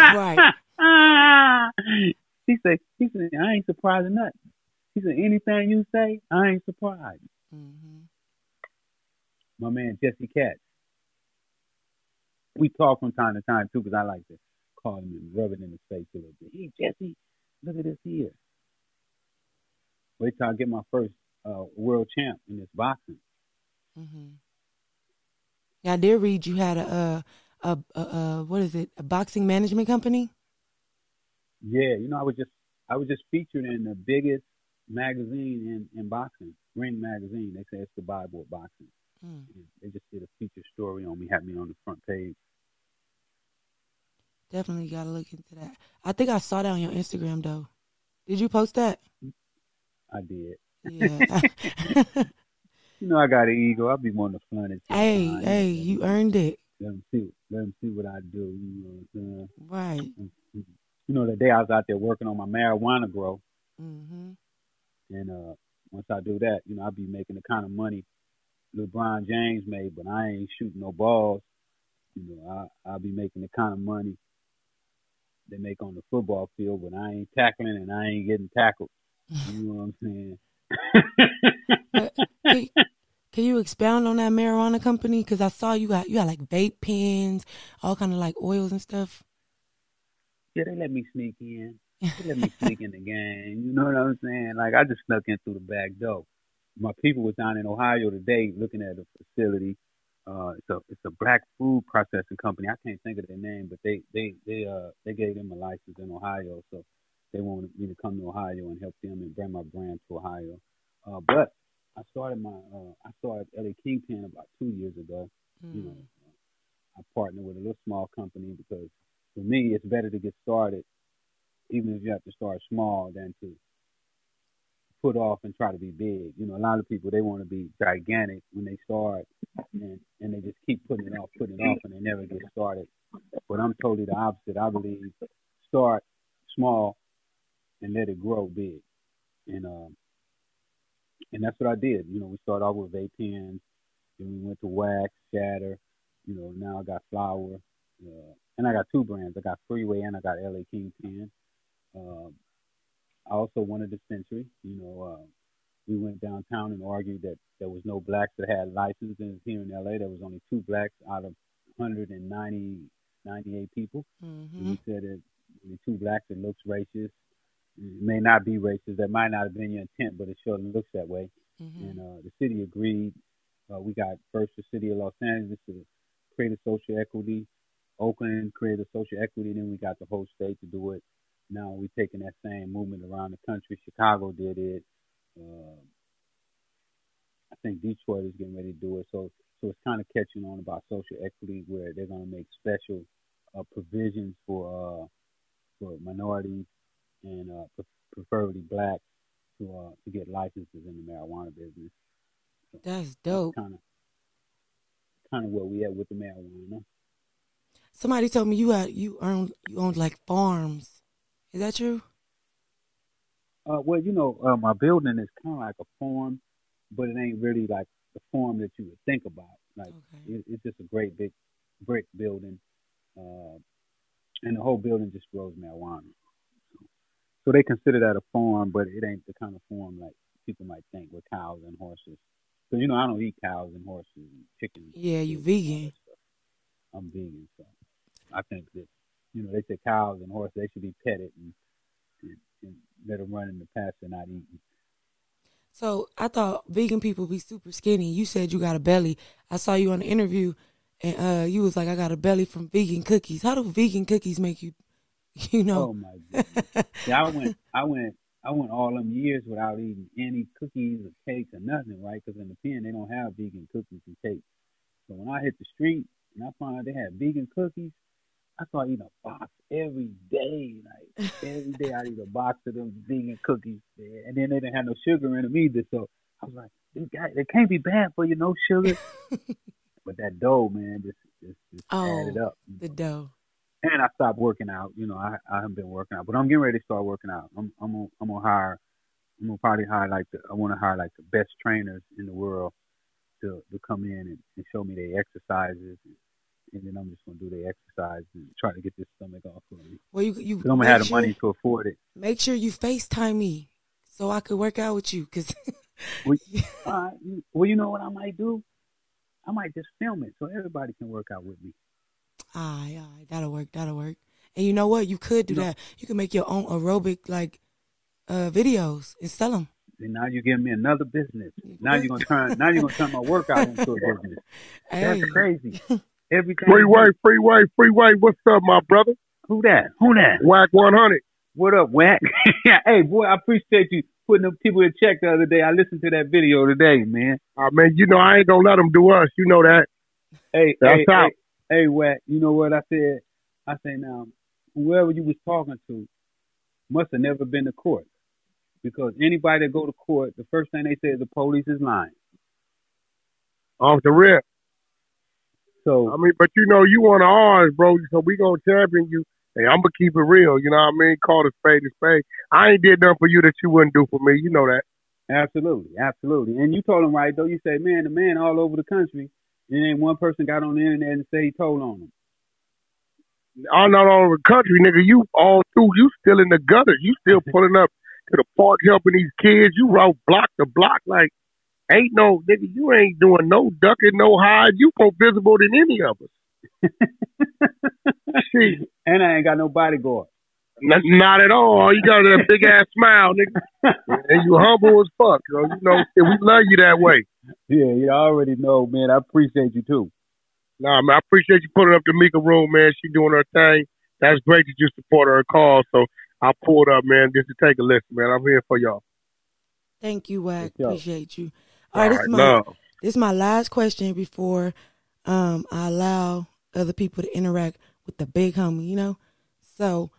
right. he said, he said, I ain't surprised at nothing. He said, anything you say, I ain't surprised. Mm-hmm. My man Jesse Katz. We talk from time to time too, because I like to call him and rub it in his face a little bit. Hey Jesse, look at this here. Wait till I get my first uh, world champ in this boxing. Mm-hmm. Yeah, I did read you had a, a, a, a, what is it? A boxing management company. Yeah, you know, I was just I was just featured in the biggest magazine in, in boxing, Ring Magazine. They say it's the Bible of boxing. Mm. They just did a feature story on me, had me on the front page. Definitely got to look into that. I think I saw that on your Instagram though. Did you post that? I did. Yeah. You know I got an ego. I'll be more than fun. Hey, hey, you earned it. let them see, let them see what I do. You know what I'm saying? Right. You know, the day I was out there working on my marijuana grow, Mm-hmm. and uh, once I do that, you know, I'll be making the kind of money LeBron James made, but I ain't shooting no balls. You know, I I'll be making the kind of money they make on the football field, but I ain't tackling and I ain't getting tackled. You know what I'm saying? Can, can you expound on that marijuana company? Because I saw you got you got like vape pens, all kind of like oils and stuff. yeah, they let me sneak in. They let me sneak in the game. You know what I'm saying? Like I just snuck in through the back door. My people was down in Ohio today looking at a facility. Uh, it's a it's a black food processing company. I can't think of their name, but they they they uh they gave them a license in Ohio, so they wanted me to come to Ohio and help them and bring my brand to Ohio. Uh, but I started my uh, I started LA Kingpin about two years ago. You know, I partnered with a little small company because for me it's better to get started, even if you have to start small, than to put off and try to be big. You know, a lot of people they want to be gigantic when they start, and and they just keep putting it off, putting it off, and they never get started. But I'm totally the opposite. I believe start small and let it grow big, and um, and that's what I did. You know, we started off with vape pens, then we went to wax, shatter. You know, now I got flower, uh, and I got two brands. I got Freeway and I got LA Kingpin. Um, I also won a dispensary. You know, uh, we went downtown and argued that there was no blacks that had licenses here in LA. There was only two blacks out of 190, 98 people. Mm-hmm. And we said that the two blacks, it looks racist. May not be racist. That might not have been your intent, but it surely looks that way. Mm-hmm. And uh, the city agreed. Uh, we got first the city of Los Angeles to create a social equity. Oakland created a social equity, and then we got the whole state to do it. Now we're taking that same movement around the country. Chicago did it. Uh, I think Detroit is getting ready to do it. So, so it's kind of catching on about social equity, where they're going to make special uh, provisions for uh, for minorities and uh, pre- preferably black to uh, to get licenses in the marijuana business. That's dope. Kind of kind of where we at with the marijuana. Somebody told me you had you owned you owned like farms. Is that true? Uh, well, you know, uh, my building is kind of like a farm, but it ain't really like the farm that you would think about. Like Okay. it, it's just a great big brick building, uh, and the whole building just grows marijuana. So, they consider that a farm, but it ain't the kind of farm like people might think with cows and horses. So you know, I don't eat cows and horses and chickens. Yeah, you vegan. I'm vegan, so I think that you know they say cows and horses they should be petted and, and, and let them run in the pasture, not eaten. So I thought vegan people be super skinny. You said you got a belly. I saw you on the interview, and uh, you was like, "I got a belly from vegan cookies." How do vegan cookies make you? You Oh know. my goodness. yeah, I went, I went, I went all them years without eating any cookies or cakes or nothing, right? Because in the pen they don't have vegan cookies and cakes. So when I hit the street and I found out they had vegan cookies, I started eating a box every day. Like every day I eat a box of them vegan cookies, man. and then they didn't have no sugar in them either. So I was like, these guys, they can't be bad for you, no sugar. but that dough, man, just just, just Oh, added up. the dough. And I stopped working out. You know, I I haven't been working out, but I'm getting ready to start working out. I'm I'm gonna, I'm gonna hire. I'm gonna probably hire like the I want to hire like the best trainers in the world to to come in and, and show me their exercises, and, and then I'm just gonna do their exercise and try to get this stomach off of me. Well, you you I'm gonna have the sure, money to afford it. make sure you Facetime me so I could work out with you. Cause Well, you- uh, well, you know what I might do? I might just film it so everybody can work out with me. Aye, aye, that'll work. That'll work. And you know what? You could do No. that. You can make your own aerobic like uh videos and sell them. And now you're giving me another business. Now you're gonna turn. Now you're gonna turn my workout into a business. Hey, That's crazy. Everything. Freeway, freeway, freeway. What's up, my brother? Who that? Who that? Wack 100. What up, Wack? hey, boy, I appreciate you putting them people in check the other day. I listened to that video today, man. I mean, you know, I ain't gonna let them do us. You know that. Hey, That's hey, out. hey, hey, Wack. You know what I said? I say now, whoever you was talking to must have never been to court, because anybody that go to court, the first thing they say is the police is lying. Off the rip. So I mean, but you know, you want ours, bro. So we gonna champion you. Hey, I'm gonna keep it real. You know what I mean? Call a spade a spade. I ain't did nothing for you that you wouldn't do for me. You know that. absolutely, absolutely. And you told him right though. You say, man, the man all over the country, and then one person got on the internet and say he told on him. I'm not all over the country, nigga. You all through. You still in the gutter. You still pulling up to the park helping these kids. You route block to block like ain't no nigga. You ain't doing no ducking, no hide. You more visible than any of us. Shit. And I ain't got no bodyguard. Not, not at all. You got that big ass smile, nigga, and you humble as fuck. So, you know, we love you that way. Yeah, you already know, man. I appreciate you too. Nah, man, I appreciate you putting up the Meeka room, man. She doing her thing. That's great that you support her call. So I pulled up, man, just to take a listen, man. I'm here for y'all. Thank you, Wack. Good. Appreciate you. All right, this is my love. this is my last question before um I allow other people to interact with the big homie. You know, so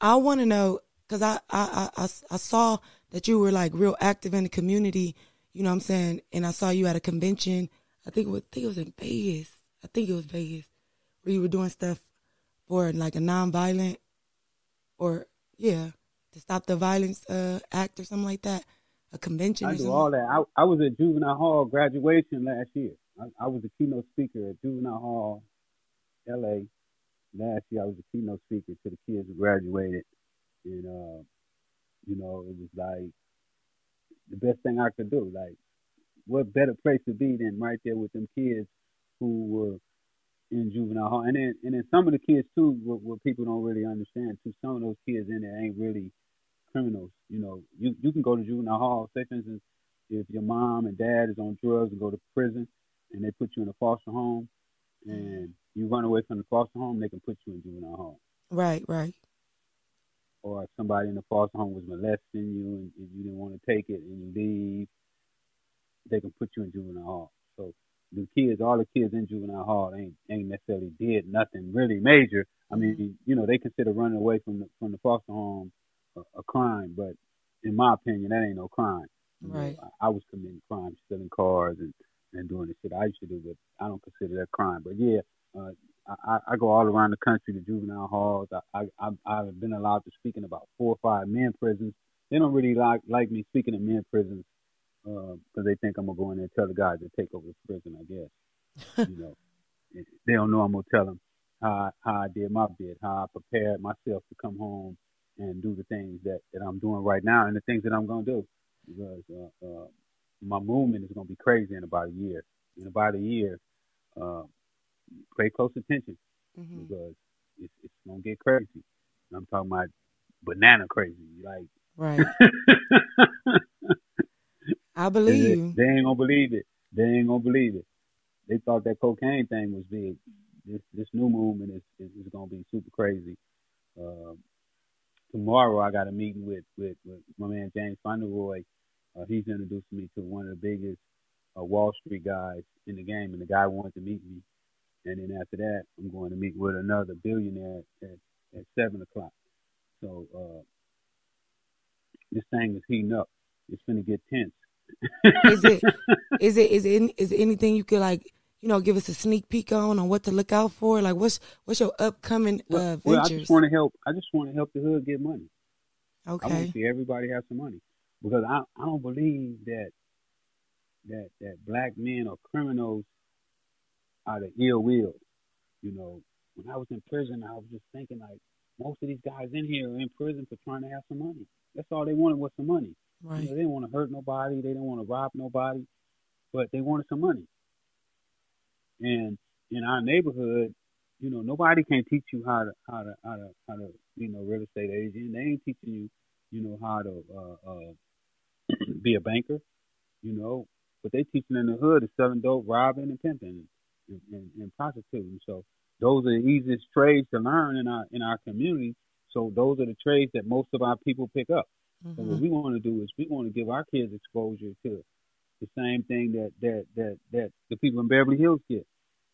I want to know because I, I I I I saw that you were like real active in the community. You know what I'm saying? And I saw you at a convention. I think it was I think it was in Vegas. I think it was Vegas where you were doing stuff for like a nonviolent or yeah to stop the violence uh act or something like that. A convention. I or do something. all that. I, I was at Juvenile Hall graduation last year. I, I was a keynote speaker at Juvenile Hall, L.A. Last year, I was a keynote speaker to the kids who graduated, and uh, you know, it was like the best thing I could do. Like, what better place to be than right there with them kids who were in juvenile hall, and then and then some of the kids too, what, what people don't really understand too. Some of those kids in there ain't really criminals. You know, you you can go to juvenile hall. Say for instance, if your mom and dad is on drugs and go to prison, and they put you in a foster home, and you run away from the foster home, they can put you in juvenile hall. Right, right. Or somebody in the foster home was molesting you and, and you didn't want to take it and you leave, they can put you in juvenile hall. So the kids, all the kids in juvenile hall ain't ain't necessarily did nothing really major. I mean, you know, they consider running away from the from the foster home a, a crime, but in my opinion, that ain't no crime. You know, Right. I, I was committing crimes, stealing cars and and doing the shit I used to do, but I don't consider that crime. But yeah, uh, I, I- go all around the country to juvenile halls. I, I I've been allowed to speak in about four or five men prisons. They don't really like like me speaking in men prisons because they think I'm gonna go in there and tell the guys to take over the prison. I guess you know they don't know I'm gonna tell them how I, how I did my bit, how I prepared myself to come home and do the things that that I'm doing right now and the things that I'm gonna do because uh, uh, my movement is gonna be crazy in about a year. In about a year, uh, pay close attention hmm because it's, it's gonna get crazy. And I'm talking about banana crazy, like. Right. I believe they, you. they ain't gonna believe it. They ain't gonna believe it. They thought that cocaine thing was big. This this new movement is is, is gonna be super crazy. Um, tomorrow I got a meeting with with, with my man James Fauntleroy. Uh, he's introduced me to one of the biggest uh, Wall Street guys in the game, and the guy wanted to meet me. And then after that, I'm going to meet with another billionaire at, at seven o'clock. So uh, this thing is heating up. It's gonna get tense. Is it is it is it is it anything you could like you know give us a sneak peek on on what to look out for? Like what's what's your upcoming uh, Well, I just want to help. I just want to help the hood get money. Okay. I want to see everybody have some money because I I don't believe that that that black men are criminals out of ill will. You know, when I was in prison, I was just thinking like most of these guys in here are in prison for trying to have some money. That's all they wanted was some money. You know, they didn't want to hurt nobody. They didn't want to rob nobody, but they wanted some money. And in our neighborhood, you know, nobody can teach you how to how to how to how to you know real estate agent. They ain't teaching you, you know, how to uh, uh, be a banker. You know, but they teaching in the hood is selling dope, robbing, and pimping, and, and, prostituting. So those are the easiest trades to learn in our in our community. So those are the trades that most of our people pick up. So what Mhm. we want to do is we want to give our kids exposure to the same thing that that that that the people in Beverly Hills get.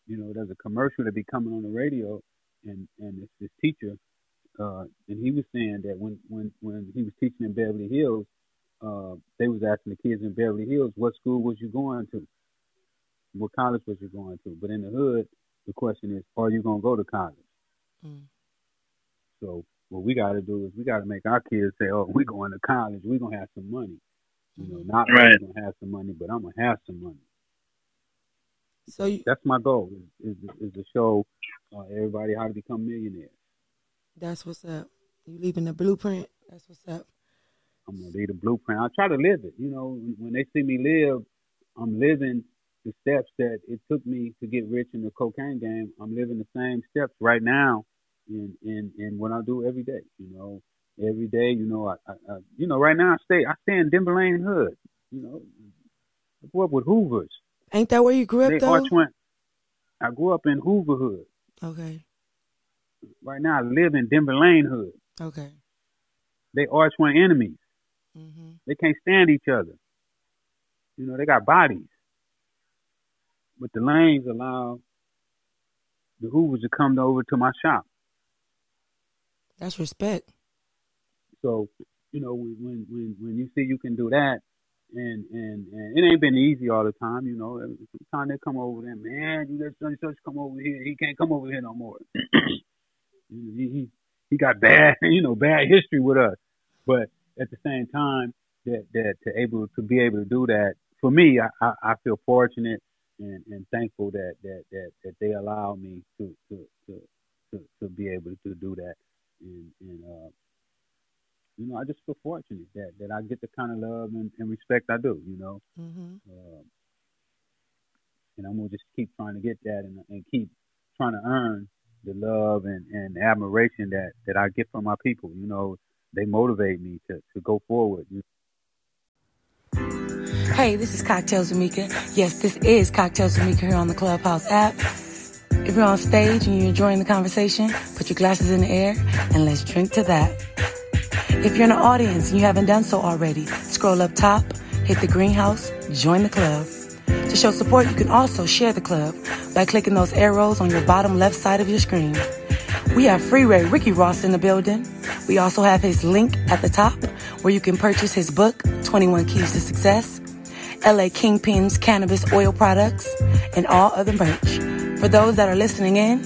You know, there's a commercial that be coming on the radio, and and it's this teacher, uh, and he was saying that when when when he was teaching in Beverly Hills, uh, they was asking the kids in Beverly Hills, what school was you going to? What college was you going to? But in the hood, the question is, are you gonna go to college? Mm. So what we got to do is we got to make our kids say, "Oh, we're going to college. We're gonna have some money." You know, not Right. right. gonna have some money, but I'm gonna have some money. So you, That's my goal. Is is, is to show uh, everybody how to become millionaires. that's what's up. You leaving the blueprint. That's what's up. I'm gonna leave the blueprint. I try to live it. You know, when, when they see me live, I'm living the steps that it took me to get rich in the cocaine game. I'm living the same steps right now in in in what I do every day. You know, every day. You know, I, I, I you know right now I stay I stay in Denver Lane Hood. You know, I grew up with Hoovers. Ain't that where you grew They up though? arch went. I grew up in Hoover Hood. Okay. Right now I live in Denver Lane Hood. Okay. They arch went enemies. Mm-hmm. They can't stand each other. You know, they got bodies. But the lanes allow the Hoovers to come over to my shop. That's respect. So, you know, when when when, when you see you can do that and, and and it ain't been easy all the time, you know. Sometimes they come over there, man, you let such such come over here. He can't come over here no more. he, he he got bad, you know, bad history with us. But at the same time, that that to able to be able to do that for me, I, I, I feel fortunate and, and thankful that, that that that they allow me to to to to, to be able to do that. And and uh, you know, I just feel fortunate that that I get the kind of love and, and respect I do. You know, hmm uh, and I'm gonna just keep trying to get that and, and keep trying to earn the love and, and admiration that, that I get from my people. You know, they motivate me to, to go forward. You Hey, this is Cocktails with Meeka. Yes, this is Cocktails with Meeka here on the Clubhouse app. If you're on stage and you're enjoying the conversation, put your glasses in the air and let's drink to that. If you're in the audience and you haven't done so already, scroll up top, hit the greenhouse, join the club. To show support, you can also share the club by clicking those arrows on your bottom left side of your screen. We have Freeway Ricky Ross in the building. We also have his link at the top where you can purchase his book, 21 Keys to Success, LA Kingpin's cannabis oil products, and all other merch. For those that are listening in,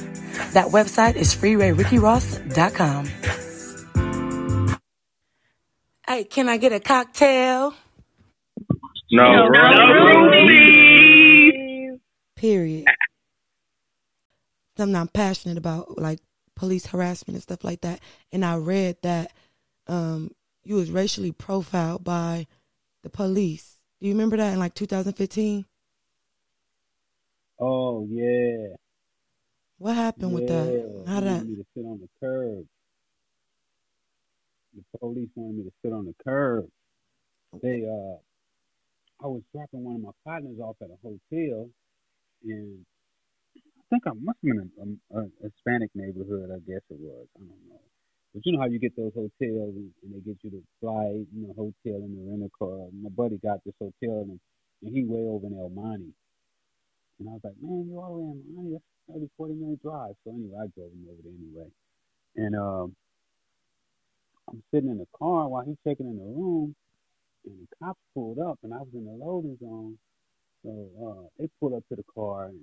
that website is freewayrickyross.com. Hey, can I get a cocktail? No, Period. Something I'm passionate about, like police harassment and stuff like that. And I read that um, you was racially profiled by the police. Do you remember that in like 2015? Oh yeah. What happened with that? How that? wanted me to sit on the curb. The police wanted me to sit on the curb. They uh I was dropping one of my partners off at a hotel and I think I must have been in a, a, a Hispanic neighborhood, I guess it was. I don't know. But you know how you get those hotels and, and they get you to fly, you know, hotel and the rental car. My buddy got this hotel and, and he way over in El Monte. And I was like, man, you're all the way in Miami? That's 30, 40 minute drive. So anyway, I drove him over there anyway. And um, I'm sitting in the car while he's checking in the room, and the cops pulled up, and I was in the loading zone. So uh, they pulled up to the car and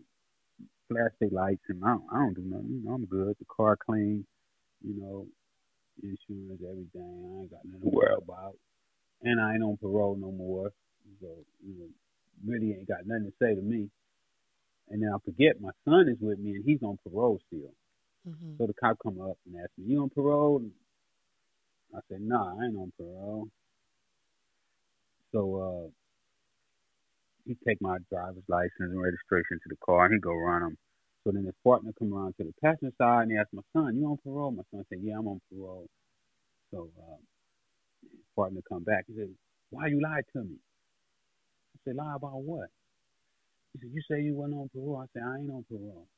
flashed their lights, and I don't, I don't do nothing. You know, I'm good. The car clean. You know, insurance, everything. I ain't got nothing to worry about. And I ain't on parole no more. So, you know, really ain't got nothing to say to me. And then I forget my son is with me and he's on parole still. Mhm. So the cop come up and asked me, You on parole? I said, Nah, I ain't on parole. So uh he take my driver's license and registration to the car and he go run them. So then his partner come around to the passenger side and he asked my son, You on parole? My son said, Yeah, I'm on parole. So uh his partner come back. He said, Why you lied to me? I said, Lie about what? He said, You say you wasn't on parole. I said, I ain't on parole.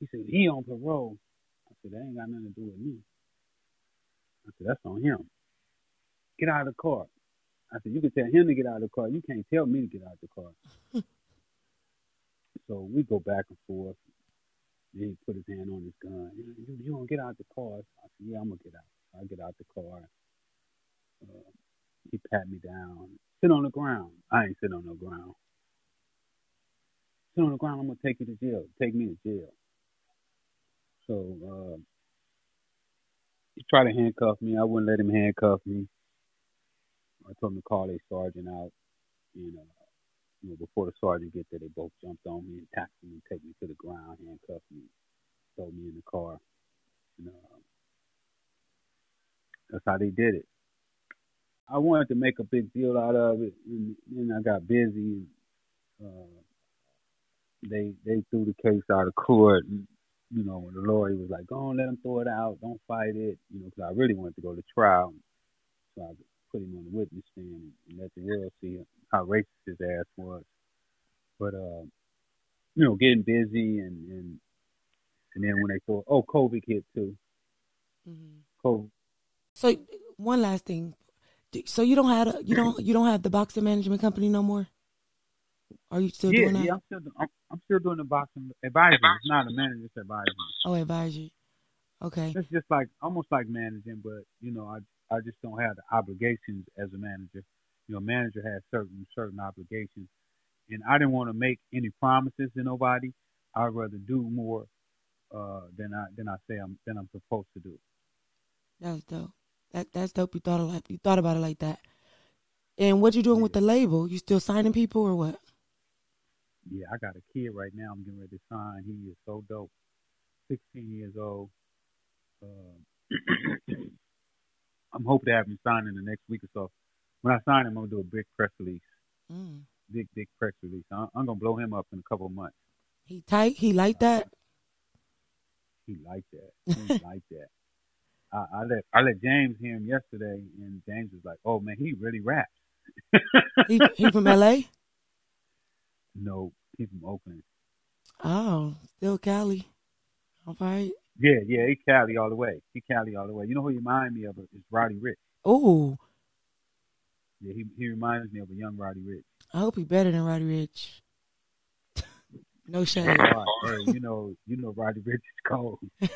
He said, He on parole. I said, That ain't got nothing to do with me. I said, That's on him. Get out of the car. I said, You can tell him to get out of the car. You can't tell me to get out of the car. so we go back and forth. Then he put his hand on his gun. You, you, gonna get out the car? I said, Yeah, I'm gonna get out. I get out the car. Uh, he pat me down. Sit on the ground. I ain't sit on the ground. sit on the ground. I'm gonna take you to jail. Take me to jail. So uh, he tried to handcuff me. I wouldn't let him handcuff me. I told him to call a sergeant out. You uh, you know, before the sergeant get there, they both jumped on me and tackled me, take me to the ground, handcuffed me, throw me in the car. And, uh, that's how they did it. I wanted to make a big deal out of it, and then I got busy. Uh, they they threw the case out of court. And, you know, the lawyer was like, "Go on, let him throw it out. Don't fight it." You know, because I really wanted to go to trial, so I put him on the witness stand and, and let the world see how racist his ass was. But uh, you know, getting busy and and and then when they thought, oh, COVID hit too. Mm-hmm. COVID. So one last thing. So you don't have a, you don't you don't have the boxing management company no more? Are you still yeah, doing that? Yeah, I'm still I'm, I'm still doing the boxing advisory. It's not a manager, it's advisory. Oh, advisory. Okay. It's just like almost like managing, but you know, I I just don't have the obligations as a manager. You know, manager has certain certain obligations, and I didn't want to make any promises to nobody. I'd rather do more uh, than I than I say I'm than I'm supposed to do. That's dope. That that's dope. You thought of like you thought about it like that. And what you doing with the label? You still signing people or what? Yeah, I got a kid right now. I'm getting ready to sign. He is so dope. 16 years old. Uh, I'm hoping to have him sign in the next week or so. When I sign him, I'm gonna do a big press release. Mm. Big, big press release. I'm, I'm gonna blow him up in a couple of months. He tight. He like that. He like that. He like that. I, I let I let James hear him yesterday, and James was like, "Oh man, he really raps." he he from L.A. No, he's from Oakland. Oh, still Cali. All right. Yeah, yeah, he Cali all the way. He Cali all the way. You know who he reminds me of is Roddy Ricch. Oh. Yeah, he he reminds me of a young Roddy Ricch. I hope he better than Roddy Ricch. no shade. hey, oh, you know, you know, Roddy Ricch is cold.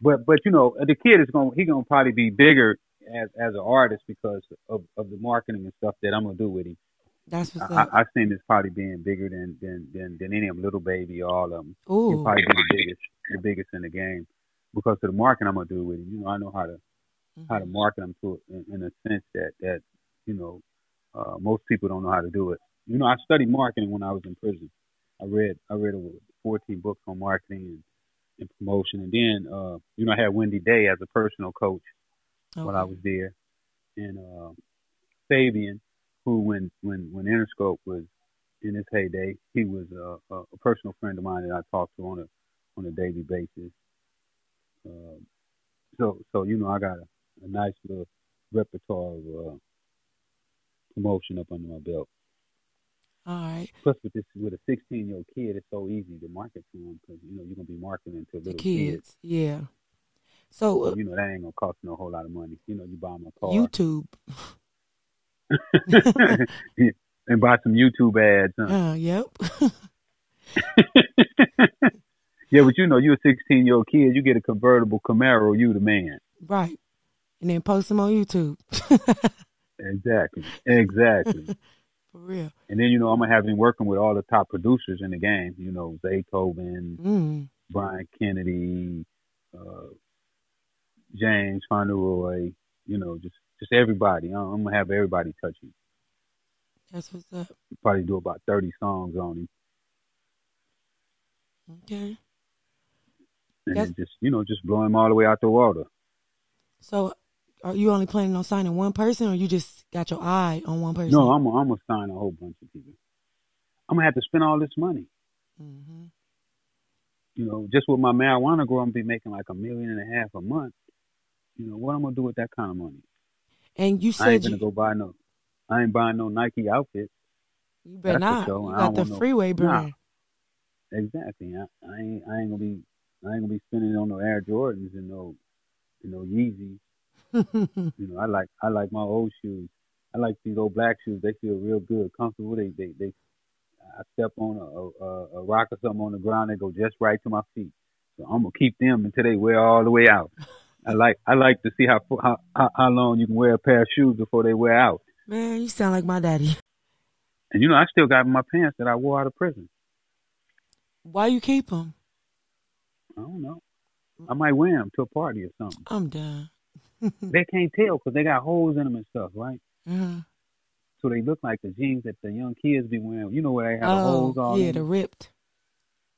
but but you know, the kid is gonna he gonna probably be bigger as as an artist because of of the marketing and stuff that I'm gonna do with him. That's what's I, up. I, I seen this probably being bigger than than than, than any of them, Lil Baby, all of them. Ooh. He'll probably be the biggest, the biggest in the game because of the marketing I'm gonna do with him. You know, I know how to how to market them to in, in a sense that that you know uh, most people don't know how to do it. You know, I studied marketing when I was in prison. I read I read over 14 books on marketing and, and promotion, and then uh, you know I had Wendy Day as a personal coach Okay. while I was there, and uh, Fabian, who when when when Interscope was in its heyday, he was a, a, personal friend of mine that I talked to on a on a daily basis. Uh, so so you know I got a, a nice little repertoire of uh, promotion up under my belt. All right. Plus, with this with a 16 year old kid, it's so easy to market to him because you know you're gonna be marketing to The little kids. Yeah. So uh, So, you know that ain't gonna cost no whole lot of money. You know, you buy my car YouTube. and buy some YouTube ads. Huh? Uh, yep. yeah, but you know, you're a 16 year old kid. You get a convertible Camaro, you the man. right. And then post them on YouTube. Exactly, exactly. For real. and then you know, I'm gonna have him working with all the top producers in the game. You know, Zaytoven, Mm. Brian Kennedy, uh, James Fauntleroy. You know, just just everybody. I'm gonna have everybody touch him. That's what's up. Probably do about 30 songs on him, Okay. and just you know, just blow him all the way out the water. So, are you only planning on signing one person, or you just got your eye on one person? No, I'm I'm gonna sign a whole bunch of people. I'm gonna have to spend all this money. Mm-hmm. You know, just with my marijuana grow, I'm gonna be making like a million and a half a month. You know, what I'm gonna do with that kind of money? And you I said ain't gonna you, go buy no. I ain't buying no Nike outfit. you better not. sure. You I got the want no- freeway Nah. brand. Exactly. I, I ain't. I ain't gonna be. I ain't gonna be spending on no Air Jordans and no, you know, Yeezys. You know, I like. I like my old shoes. I like these old black shoes. They feel real good, comfortable. They. They. They. I step on a, a, a rock or something on the ground, they go just right to my feet. So I'm gonna keep them until they wear all the way out. I like. I like to see how how how, long you can wear a pair of shoes before they wear out. Man, you sound like my daddy. And you know, I still got my pants that I wore out of prison. Why you keep them? I don't know. I might wear them to a party or something. I'm done. they can't tell because they got holes in them and stuff, right? Uh-huh. So they look like the jeans that the young kids be wearing. You know where they have the Oh, holes all yeah, in the ripped.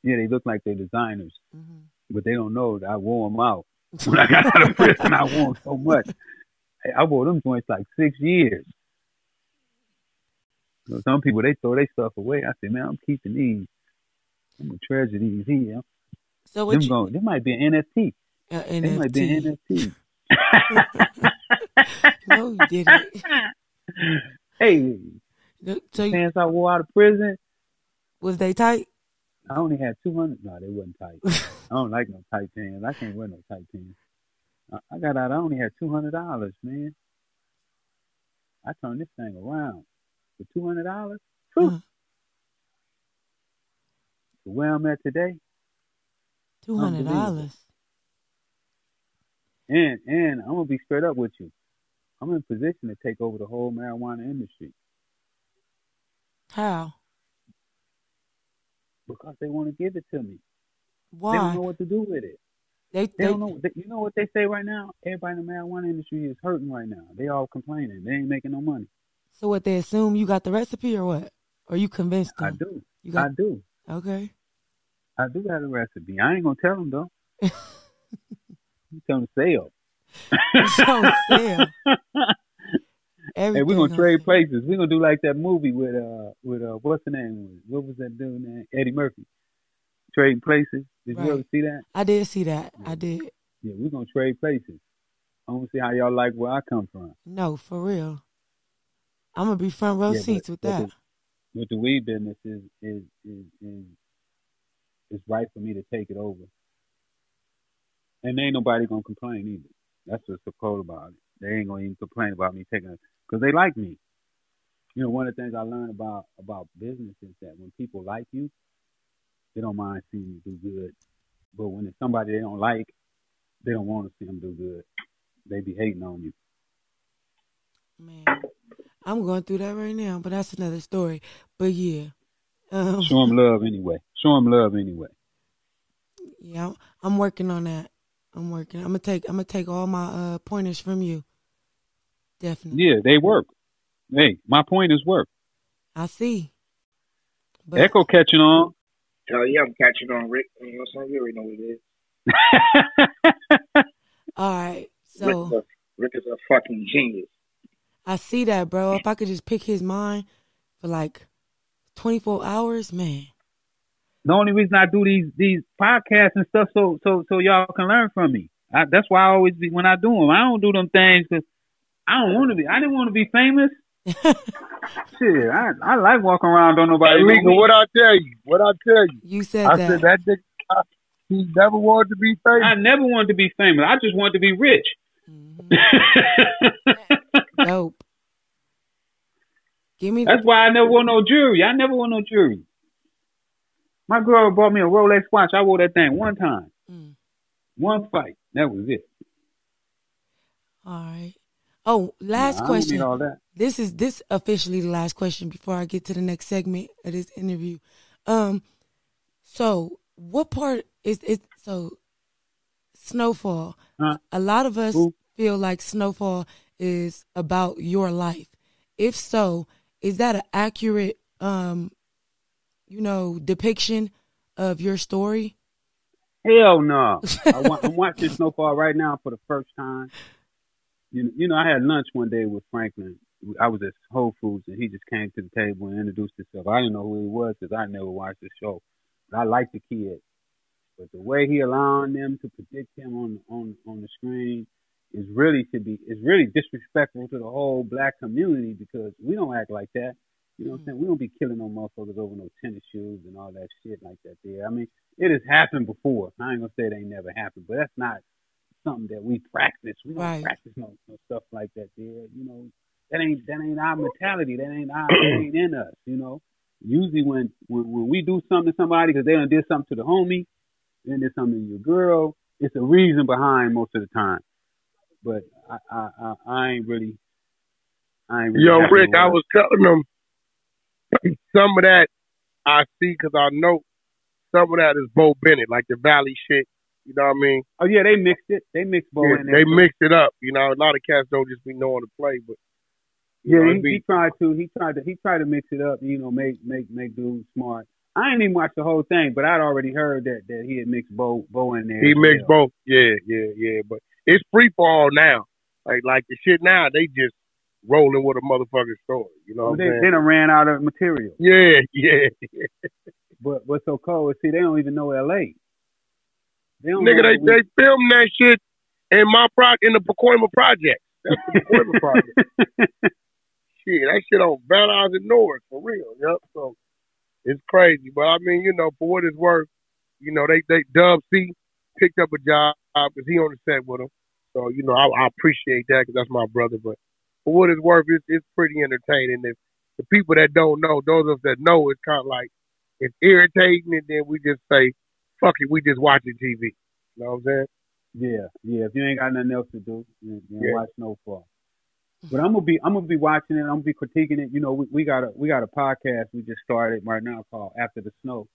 Yeah, they look like they're designers, Mhm. but they don't know that I wore them out. When I got out of prison, I wore them so much. I- I wore them joints like six years. So some people they throw their stuff away. I said, man, I'm keeping these. I'm gonna treasure these here. So Them what you? going, them might be an NFT. Uh, They might be an NFT. NFT. No, you didn't. hey, So you, pants I wore out of prison. was they tight? I only had two hundred. No, they wasn't tight. I don't like no tight pants. I can't wear no tight pants. I, I got out. I only had two hundred dollars, man. I turned this thing around for two hundred dollars. Uh, Where I'm at today, Two hundred dollars. and and I'm gonna be straight up with you. I'm in position to take over the whole marijuana industry How? Because they want to give it to me. They don't know what to do with it. They, They they, don't know. They, you know what they say right now? Everybody in the marijuana industry is hurting right now. They all complaining. They ain't making no money. so what? They assume you got the recipe or what? Or you convinced them? I do. You got... I do. okay. I do got a recipe. I ain't gonna tell them though. you tell them to sell. It's on sale. Hey, we're gonna trade places. We're gonna do like that movie with uh with uh what's the name? What was that dude name? Eddie Murphy. Trading places. Did Right. you ever see that? I did see that. I did. Yeah, we're gonna trade places. I want to see how y'all like where I come from. No, for real. I'm gonna be front row Yeah, but- seats with but that. the- With the weed business is is is is it's right for me to take it over. And ain't nobody gonna complain either. That's what's so cool about it. They ain't gonna even complain about me taking because they like me. You know, one of the things I learned about about business is that when people like you, they don't mind seeing you do good. But when it's somebody they don't like, they don't want to see them do good. They be hating on you. Man, I'm going through that right now, but that's another story. But yeah, um, Show them love anyway. Show them love anyway. yeah, I'm, I'm working on that. I'm working. I'm gonna take. I'm gonna take all my uh, pointers from you. Definitely. Yeah, they work. Hey, my point is work. I see. But Echo catching on. Hell yeah, I'm catching on, Rick. You know what I'm saying? You already know what it is. all right. So Rick, is a, Rick is a fucking genius. I see that, bro. If I could just pick his mind for like 24 hours, man. the only reason I do these these podcasts and stuff so so so y'all can learn from me. I, that's why I always be when I do them. I don't do them things because I don't want to be. I didn't want to be famous. Shit, I I like walking around. Don't nobody. Hey, know what I tell you? What I tell you? You said I that. said that nigga, he never wanted to be famous. I never wanted to be famous. I just wanted to be rich. Mhm. Dope. Give me That's why I never wore no jewelry. I never wore no jewelry. My girl bought me a Rolex watch. I wore that thing one time, Mm, one fight. That was it. all right. Oh, last I question. need all that. This is this officially the last question before I get to the next segment of this interview. Um, so what part is it? So snowfall. Huh? A lot of us feel like snowfall is about your life. If so, is that an accurate, um, you know, depiction of your story? Hell no. I'm watching Snowfall right now for the first time. You know, you know, I had lunch one day with Franklin. I was at Whole Foods, and he just came to the table and introduced himself. I didn't know who he was because I never watched the show, but I like the kid. But the way he allowing them to predict him on on on the screen is really to be is really disrespectful to the whole black community because we don't act like that. You know what I'm mm. saying? We don't be killing no motherfuckers over no tennis shoes and all that shit like that there. I mean, it has happened before. I ain't gonna say it ain't never happened, but that's not something that we practice. We don't Right. practice no, no stuff like that there. You know, that ain't that ain't our mentality. That ain't our that ain't in us. You know. Usually when when, when we do something to somebody because they done did something to the homie, then did something to your girl, it's a reason behind most of the time. But I I I, I ain't really. I ain't really Yo, Rick, I was telling them some of that I see because I know some of that is Bo Bennett, like the Valley shit. You know what I mean? Oh yeah, they mixed it. They mixed Bo Yeah, they mixed it up. You know, a lot of cats don't just be knowing to play, but Yeah, know, he, be- he tried to. He tried to. He tried to mix it up. You know, make make make dudes smart. I ain't even watched the whole thing, but I'd already heard that that he had mixed Bo Bo in there. he mixed well. both. Yeah, yeah, yeah. But it's free fall now. Like like the shit now, they just rolling with a motherfucking story. You know Well, what they they done ran out of material. Yeah, yeah. But what's so cold is see they don't even know L.A. They Nigga, they they filmed that shit in my pro in the Pacoima project. That's the Pacoima project. Shit, that shit on Van Nuys North for real. Yep. So it's crazy, but I mean, you know, for what it's worth, you know, they they Dub C picked up a job because he on the set with him. So you know, I, I appreciate that because that's my brother. But for what it's worth, it's it's pretty entertaining. If the people that don't know, those of us that know, it's kind of like it's irritating, and then we just say, "Fuck it," we just watching TV. You know what I'm saying? Yeah, yeah. If you ain't got nothing else to do, then, then Yeah. watch Snowfall. But I'm gonna be I'm gonna be watching it. I'm gonna be critiquing it. You know, we, we got a we got a podcast we just started right now called After the Snow,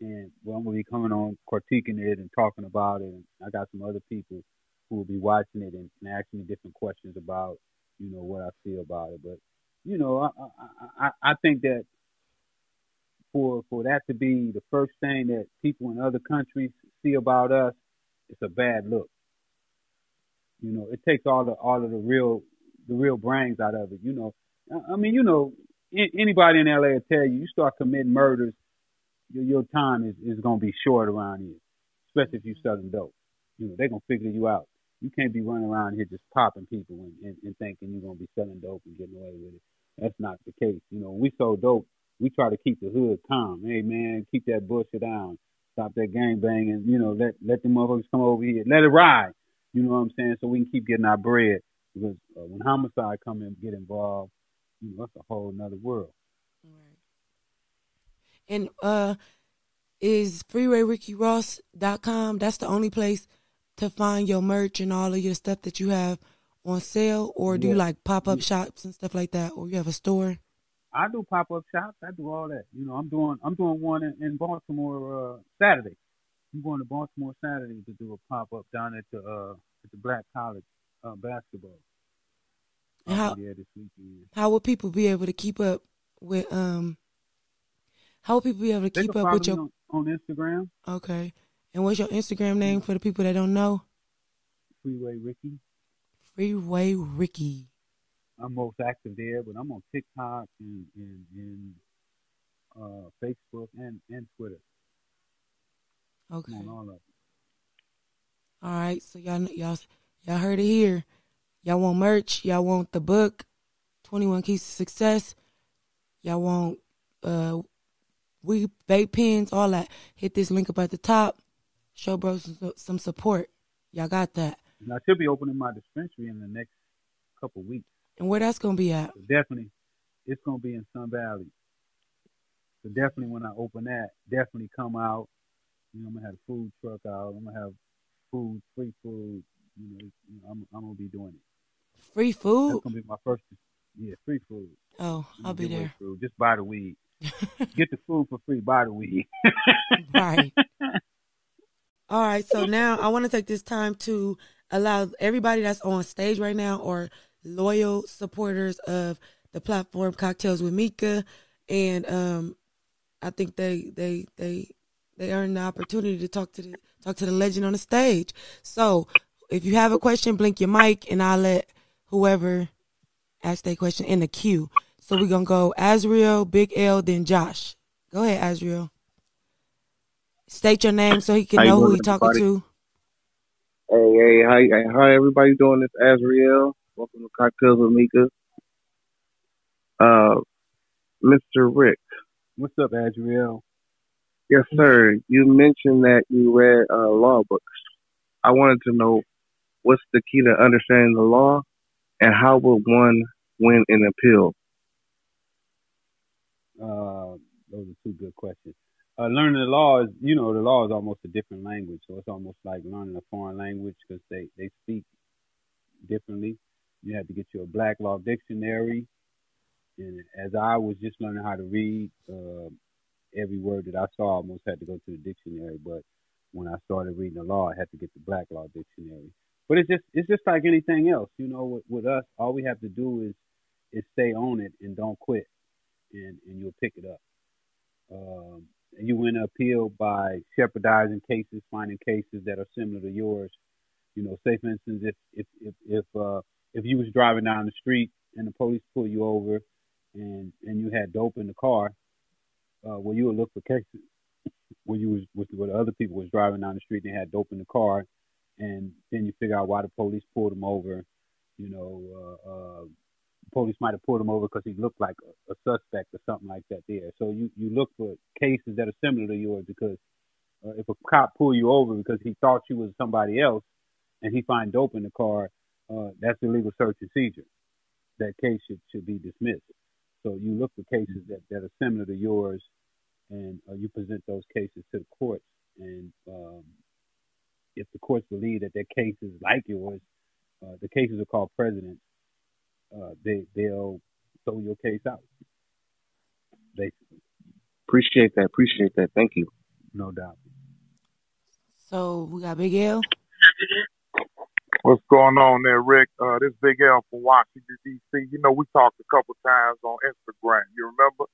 and well, I'm gonna be coming on critiquing it and talking about it. And I got some other people who will be watching it and, and asking me different questions about you know what I feel about it. But you know, I I, I, I think that for for that to be the first thing that people in other countries see about us, it's a bad look. You know, it takes all the all of the real the real brains out of it. You know, I- mean, you know, anybody in LA will tell you, you start committing murders, your, your time is, is gonna be short around here, especially if you're mm-hmm. selling dope. You know, they're gonna figure you out. You can't be running around here just popping people and, and, and thinking you're gonna be selling dope and getting away with it. That's not the case. You know, we sold dope, we try to keep the hood calm. Hey man, keep that bullshit down. Stop that gang banging. You know, let let the motherfuckers come over here. Let it ride. You know what I'm saying? So we can keep getting our bread. Because uh, when homicide come and get involved, you know, that's a whole nother world. Right. And uh is freewayrickyross.com that's the only place to find your merch and all of your stuff that you have on sale or do you like pop-up shops and stuff like that or you have a store? I do pop up shops. I do all that. You know, I'm doing I'm doing one in, in Baltimore uh, Saturday. I'm going to Baltimore Saturday to do a pop up down at the uh, at the Black College uh, basketball. I'll how how will people be able to keep up with um how will people be able to They keep up with your on, on Instagram, okay. And what's your Instagram name for the people that don't know? Freeway Ricky. Freeway Ricky. I'm most active there, but I'm on TikTok and and, and uh, Facebook and, and Twitter. Okay. On all of it. All right, so y'all y'all y'all heard it here. Y'all want merch? Y'all want the book, Twenty One Keys to Success? Y'all want uh we vape pens, all that? Hit this link up at the top. Show bro some, some support. Y'all got that. And I should be opening my dispensary in the next couple weeks. And where that's gonna be at? So definitely, it's gonna be in Sun Valley. So definitely, when I open that, definitely come out. You know, I'm gonna have a food truck out. I'm gonna have food, free food. You know, you know I'm I'm gonna be doing it. Free food. That's gonna be my first. Yeah, free food. Oh, I'll be there. Food. Just buy the weed. Get the food for free. Buy the weed. Right. All right, so now I want to take this time to allow everybody that's on stage right now or loyal supporters of the platform Cocktails with Meeka, and um, I think they they they they earned the opportunity to talk to the talk to the legend on the stage. So if you have a question, blink your mic, and I'll let whoever ask their question in the queue. So we're gonna go Azriel, Big L, then Josh. Go ahead, Azriel. State your name so he can know who he's talking to. Hey, hey, hi, hi, everybody doing this? Azriel. Welcome to Cocktails with Meeka. Uh, Mr. Rick. What's up, Adriel? Yes, sir. You mentioned that you read uh, law books. I wanted to know what's the key to understanding the law and how would one win an appeal? Uh, those are two good questions. Uh, learning the law is, you know, the law is almost a different language, so it's almost like learning a foreign language because they they speak differently. You have to get you a Black Law Dictionary, and as I was just learning how to read, uh, every word that I saw almost had to go to the dictionary. But when I started reading the law, I had to get the Black Law Dictionary. But it's just it's just like anything else, you know. With, with us, all we have to do is is stay on it and don't quit, and and you'll pick it up. Um, you win an appeal by Shepardizing cases, finding cases that are similar to yours. You know, say for instance, if if if if uh, if you was driving down the street and the police pull you over, and and you had dope in the car, uh, well, you would look for cases when you was with what other people was driving down the street and they had dope in the car, and then you figure out why the police pulled them over. You know, uh, uh, police might have pulled him over because he looked like a, a, suspect or something like that there. So you, you look for cases that are similar to yours because uh, if a cop pull you over because he thought you was somebody else and he find dope in the car, uh, that's illegal search and seizure. That case should, should be dismissed. So you look for cases that, that are similar to yours and uh, you present those cases to the courts. And um, if the courts believe that their cases like yours, uh, the cases are called precedents uh, they they'll throw your case out. Basically. Appreciate that. Appreciate that. Thank you. No doubt. So we got Big L. What's going on there, Rick? Uh, this Big L from Washington D.C. You know we talked a couple times on Instagram. You remember?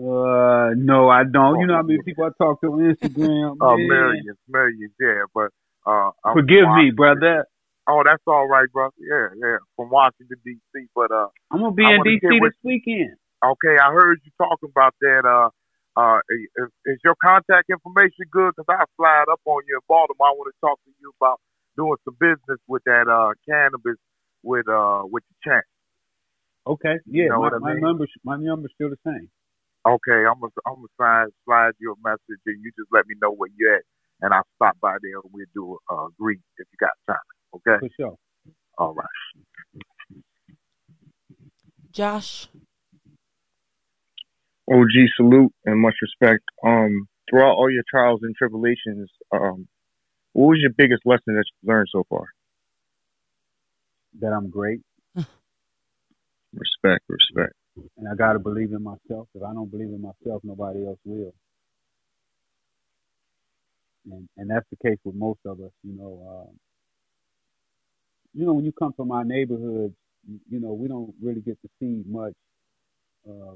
Uh, no, I don't. You know how many people I talk to on Instagram? uh, millions, millions, yeah. But uh, forgive me, brother. Oh, that's all right, brother. Yeah, yeah. From Washington D.C. But uh, I'm gonna be in D.C. this weekend. Okay, I heard you talking about that. Uh, uh, is, is your contact information good? Cause I slide up on you in Baltimore. I want to talk to you about doing some business with that uh cannabis with uh with the champ. Okay, yeah, you know my, my mean? number my number's still the same. Okay, I'm gonna I'm gonna slide slide you a message and you just let me know where you're at, and I'll stop by there and we'll do a uh, greet if you got time. Okay. For sure. All right. Josh. OG salute and much respect. Um, throughout all your trials and tribulations, um, what was your biggest lesson that you've learned so far? That I'm great. respect, respect. And I gotta believe in myself. If I don't believe in myself, nobody else will. And and that's the case with most of us. You know, um, you know, when you come from our neighborhoods, you know, we don't really get to see much uh,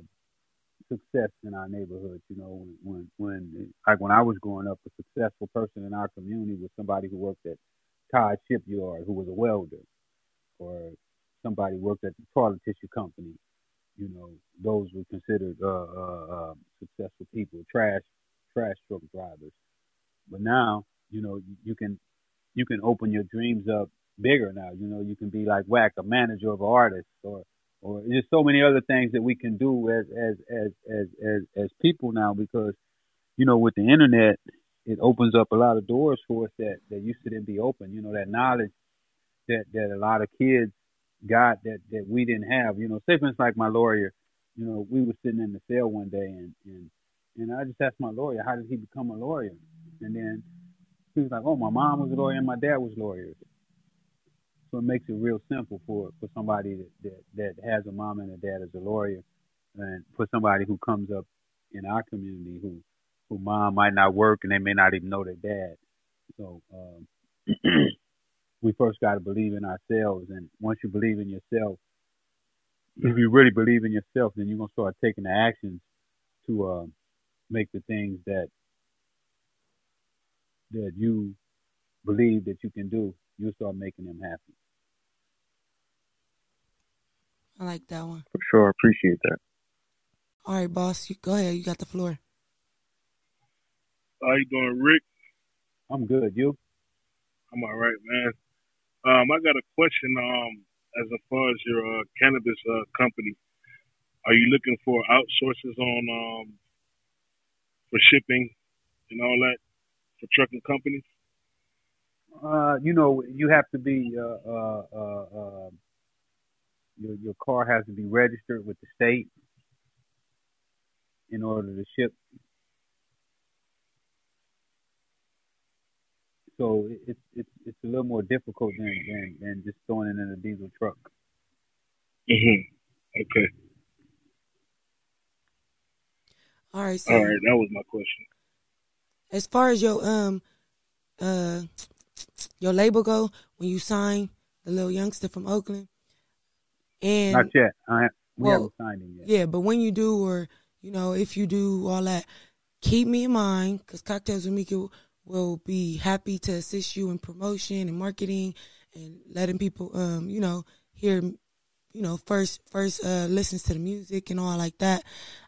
success in our neighborhood. You know, when, when, when, like when I was growing up, a successful person in our community was somebody who worked at Todd Shipyard, who was a welder, or somebody worked at the toilet tissue company. You know, those were considered uh, uh, uh, successful people, trash trash truck drivers. But now, you know, you, you can you can open your dreams up bigger now. You know, you can be like Wack a manager of an artist, or or there's so many other things that we can do as as as as as, as people now because you know with the internet it opens up a lot of doors for us that that used to didn't be open. You know that knowledge that that a lot of kids got that that we didn't have. You know, say for instance like my lawyer. You know, we were sitting in the cell one day and and and I just asked my lawyer, how did he become a lawyer? And then he was like, oh, my mom was a lawyer and my dad was lawyers. So it makes it real simple for for somebody that, that, that has a mom and a dad as a lawyer, and for somebody who comes up in our community who who mom might not work and they may not even know their dad. So um, we first got to believe in ourselves, and once you believe in yourself, if you really believe in yourself, then you're gonna start taking the actions to uh, make the things that that you believe that you can do. You'll start making them happen. I like that one. For sure. Appreciate that. All right, boss. You, go ahead. You got the floor. How you doing, Rick? I'm good. You? I'm all right, man. Um, I got a question. Um, as far as your uh, cannabis uh, company, are you looking for outsources on um, for shipping and all that for trucking companies? Uh, you know, you have to be uh, uh, uh, uh your your car has to be registered with the state in order to ship. So it's it's it's a little more difficult than than, than just throwing it in a diesel truck. Mhm. Okay. All right. So All right, that was my question. as far as your um uh your label go, when you sign the little youngster from Oakland, and Not yet. I, we Well, haven't signed him yet. yeah, but when you do, or you know, if you do all that, keep me in mind because Cocktails with Meeka will be happy to assist you in promotion and marketing and letting people, um, you know, hear, you know, first first uh, listens to the music and all like that.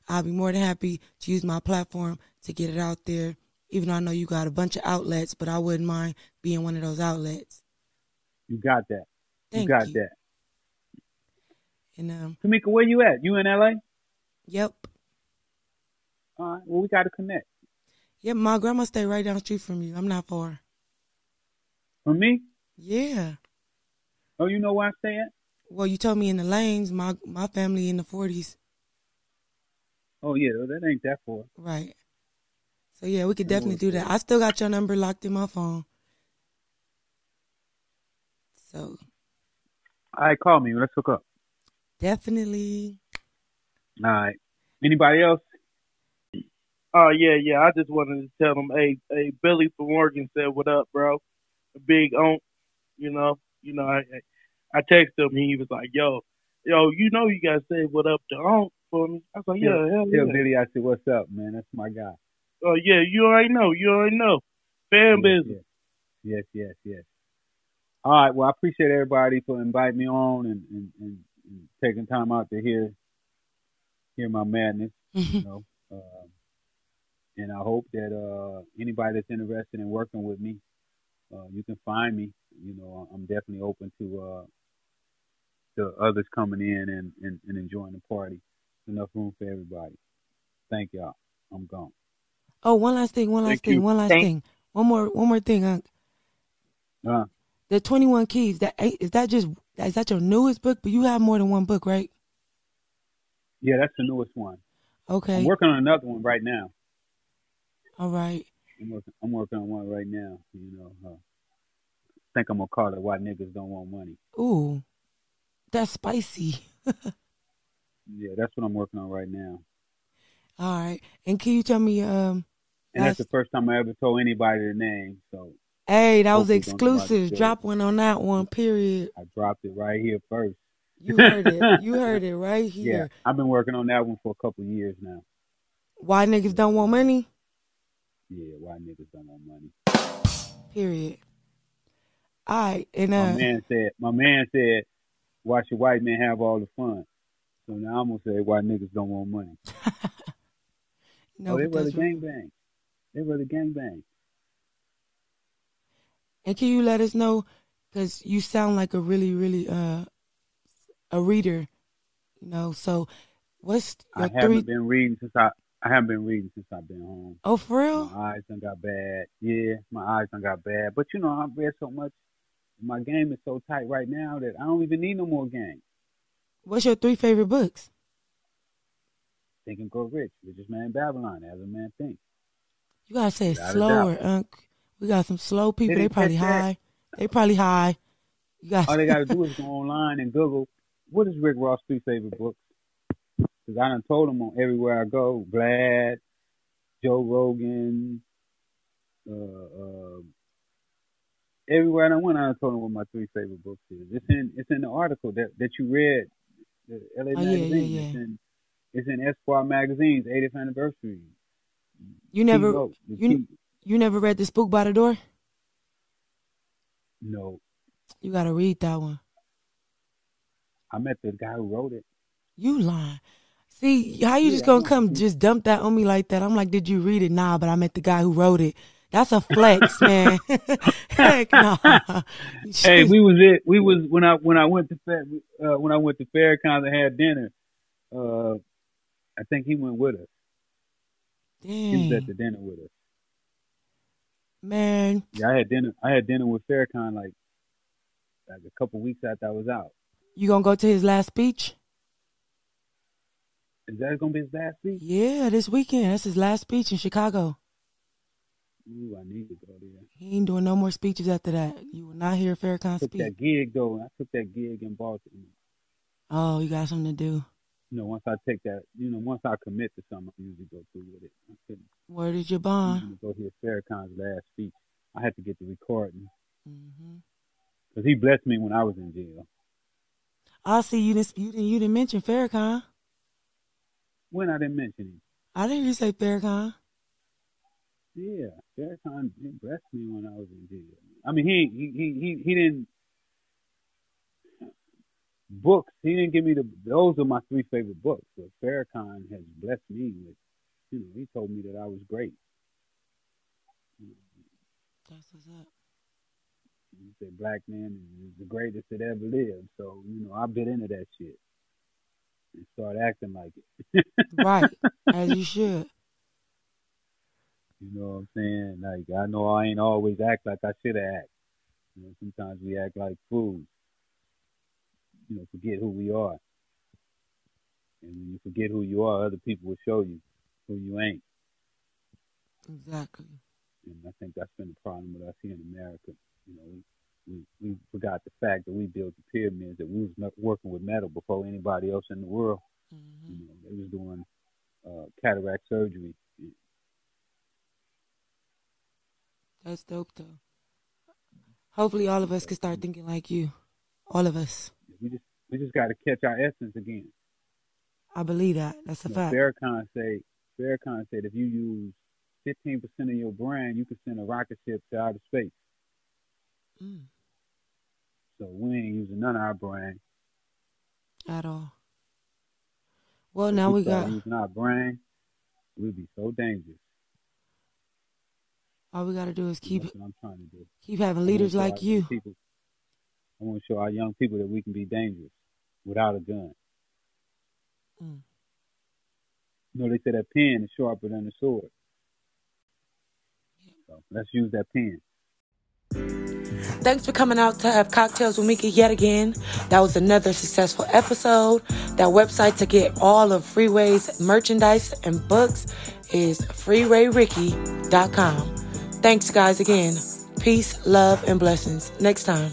I'll be more than happy to use my platform to get it out there. Even though I know you got a bunch of outlets, but I wouldn't mind being one of those outlets. You got that. Thank you got you. that. And um, Tamika, where you at? You in LA? yep, All right. Well, we got to connect. yep. My grandma stay right down the street from you. I'm not far. From me? Yeah. Oh, you know where I stay at? Well, you told me in the lanes. My my family in the forties, Oh, yeah. That ain't that far. right? So yeah, we could definitely do that. I still got your number locked in my phone. So All right, call me. Let's hook up. Definitely. All right. Anybody else? Oh yeah, yeah. I just wanted to tell them, hey, hey, Billy from Oregon said, "What up, bro?" A big on, you know, you know. I I texted him. He was like, "Yo, yo, you know, you gotta say what up to Unc for me." I was like, "Yeah, hell Tell yeah." Billy I said, what's up, man? That's my guy. Oh yeah, you already know. You already know. Fan Yes, business. Yes, yes, yes. All right. Well, I appreciate everybody for inviting me on and, and, and, and taking time out to hear hear my madness. You know, um, and I hope that uh, anybody that's interested in working with me, uh, you can find me. You know, I'm definitely open to uh, to others coming in and, and, and enjoying the party. There's enough room for everybody. Thank y'all. I'm gone. Oh, one last thing. One last Thank thing. you. One last Thank- thing. One more. One more thing. Unc. Uh, The Twenty One Keys. That ain't- is that just is that your newest book? But you have more than one book, right? yeah, that's the newest one. Okay. I'm working on another one right now. All right. I'm working. I'm working on one right now. You know, uh, I think I'm gonna call it "Why Niggas Don't Want Money." Ooh, that's spicy. Yeah, that's what I'm working on right now. All right. And can you tell me um And that's the first time I ever told anybody the name. So Hey, that was Hopefully don't nobody exclusive. Drop one on that one, period. I dropped it right here first. You heard it. You heard it right here. Yeah. I've been working on that one for a couple of years now. Why niggas don't want money? Yeah, why niggas don't want money? Period. All right. And My uh man said. My man said, "Why should white men have all the fun?" So now I'm gonna say, "Why niggas don't want money?" no, oh, they rather that's right. gang bang. They rather gang bang. And can you let us know cuz you sound like a really really uh a reader, you know. So what's your I haven't three been reading since I. I haven't been reading since I've been home. Oh, for real? My eyes done got bad. Yeah, my eyes done got bad. But you know, I've read so much. My game is so tight right now that I don't even need no more game. What's your three favorite books? Think and Grow Rich, Richest Man in Babylon, As a Man Thinks. You gotta say it slower, Unc. We got some slow people. They They probably catch that. high. They probably high. You got All they got to do is go online and Google, what is Rick Ross' three favorite books? Because I done told them on everywhere I go, Vlad, Joe Rogan, uh, uh, everywhere I went, I done told them what my three favorite books is. It's in it's in the article that, that you read, the LA Oh, yeah, yeah, yeah. It's in it's in Esquire magazine's 80th anniversary. you never the you key- you never read the Spook by the Door? no, You gotta read that one. I met the guy who wrote it. You lying. See, how you Yeah, just gonna come just dump that on me like that? I'm like, did you read it? Nah, but I met the guy who wrote it. That's a flex, man. Heck no. Hey, we was it. We was when I when I went to Fair, uh, when I went to Farrakhan and had dinner. Uh, I think he went with us. He was at the dinner with us. Man. Yeah, I had dinner. I had dinner with Farrakhan like like a couple weeks after I was out. You gonna go to his last speech? Is that gonna be his last speech? Yeah, this weekend. That's his last speech in Chicago. Ooh, I need to go there. He ain't doing no more speeches after that. You will not hear Farrakhan I took speak. that gig though. I took that gig in Baltimore. Oh, you got something to do. You know, once I take that, you know, once I commit to something, I usually go through with it. Where did you bond? go hear Farrakhan's last speech. I had to get the recording hmm because he blessed me when I was in jail. I see you didn't you didn't you didn't mention Farrakhan. When I didn't mention him, I didn't hear you say Farrakhan. yeah, Farrakhan blessed me when I was in jail. I mean, he he he he, he didn't books. He didn't give me the. Those are my three favorite books. But Farrakhan has blessed me with. You know, he told me that I was great. That's what's up. He said black man is the greatest that ever lived. So you know, I bit into that shit and started acting like it. Right, as you should. You know what I'm saying? Like I know I ain't always act like I should act. You know, sometimes we act like fools. You know, forget who we are. And when you forget who you are, other people will show you who you ain't. Exactly. And I think that's been the problem with us here in America. You know, we we, we forgot the fact that we built the pyramids, that we was working with metal before anybody else in the world. hmm You know, they was doing uh, cataract surgery. That's dope though. Hopefully, all of us can start thinking like you. All of us. We just we just got to catch our essence again. I believe that. That's a You know, fact. Farrakhan say Farrakhan said if you use fifteen percent of your brain, you can send a rocket ship to outer space. Mm, So we ain't using none of our brain. at all. Well, If now we start got. using our brain. We'd be so dangerous. All we got to do is keep That's what I'm trying to do. keep having leaders like you. People, I want to show our young people that we can be dangerous without a gun. Mm. You know, they say that pen is sharper than the sword. So let's use that pen. Thanks for coming out to have cocktails with Meeka yet again. That was another successful episode. That website to get all of Freeway's merchandise and books is freewayricky.com. Thanks, guys, again. Peace, love, and blessings. Next time.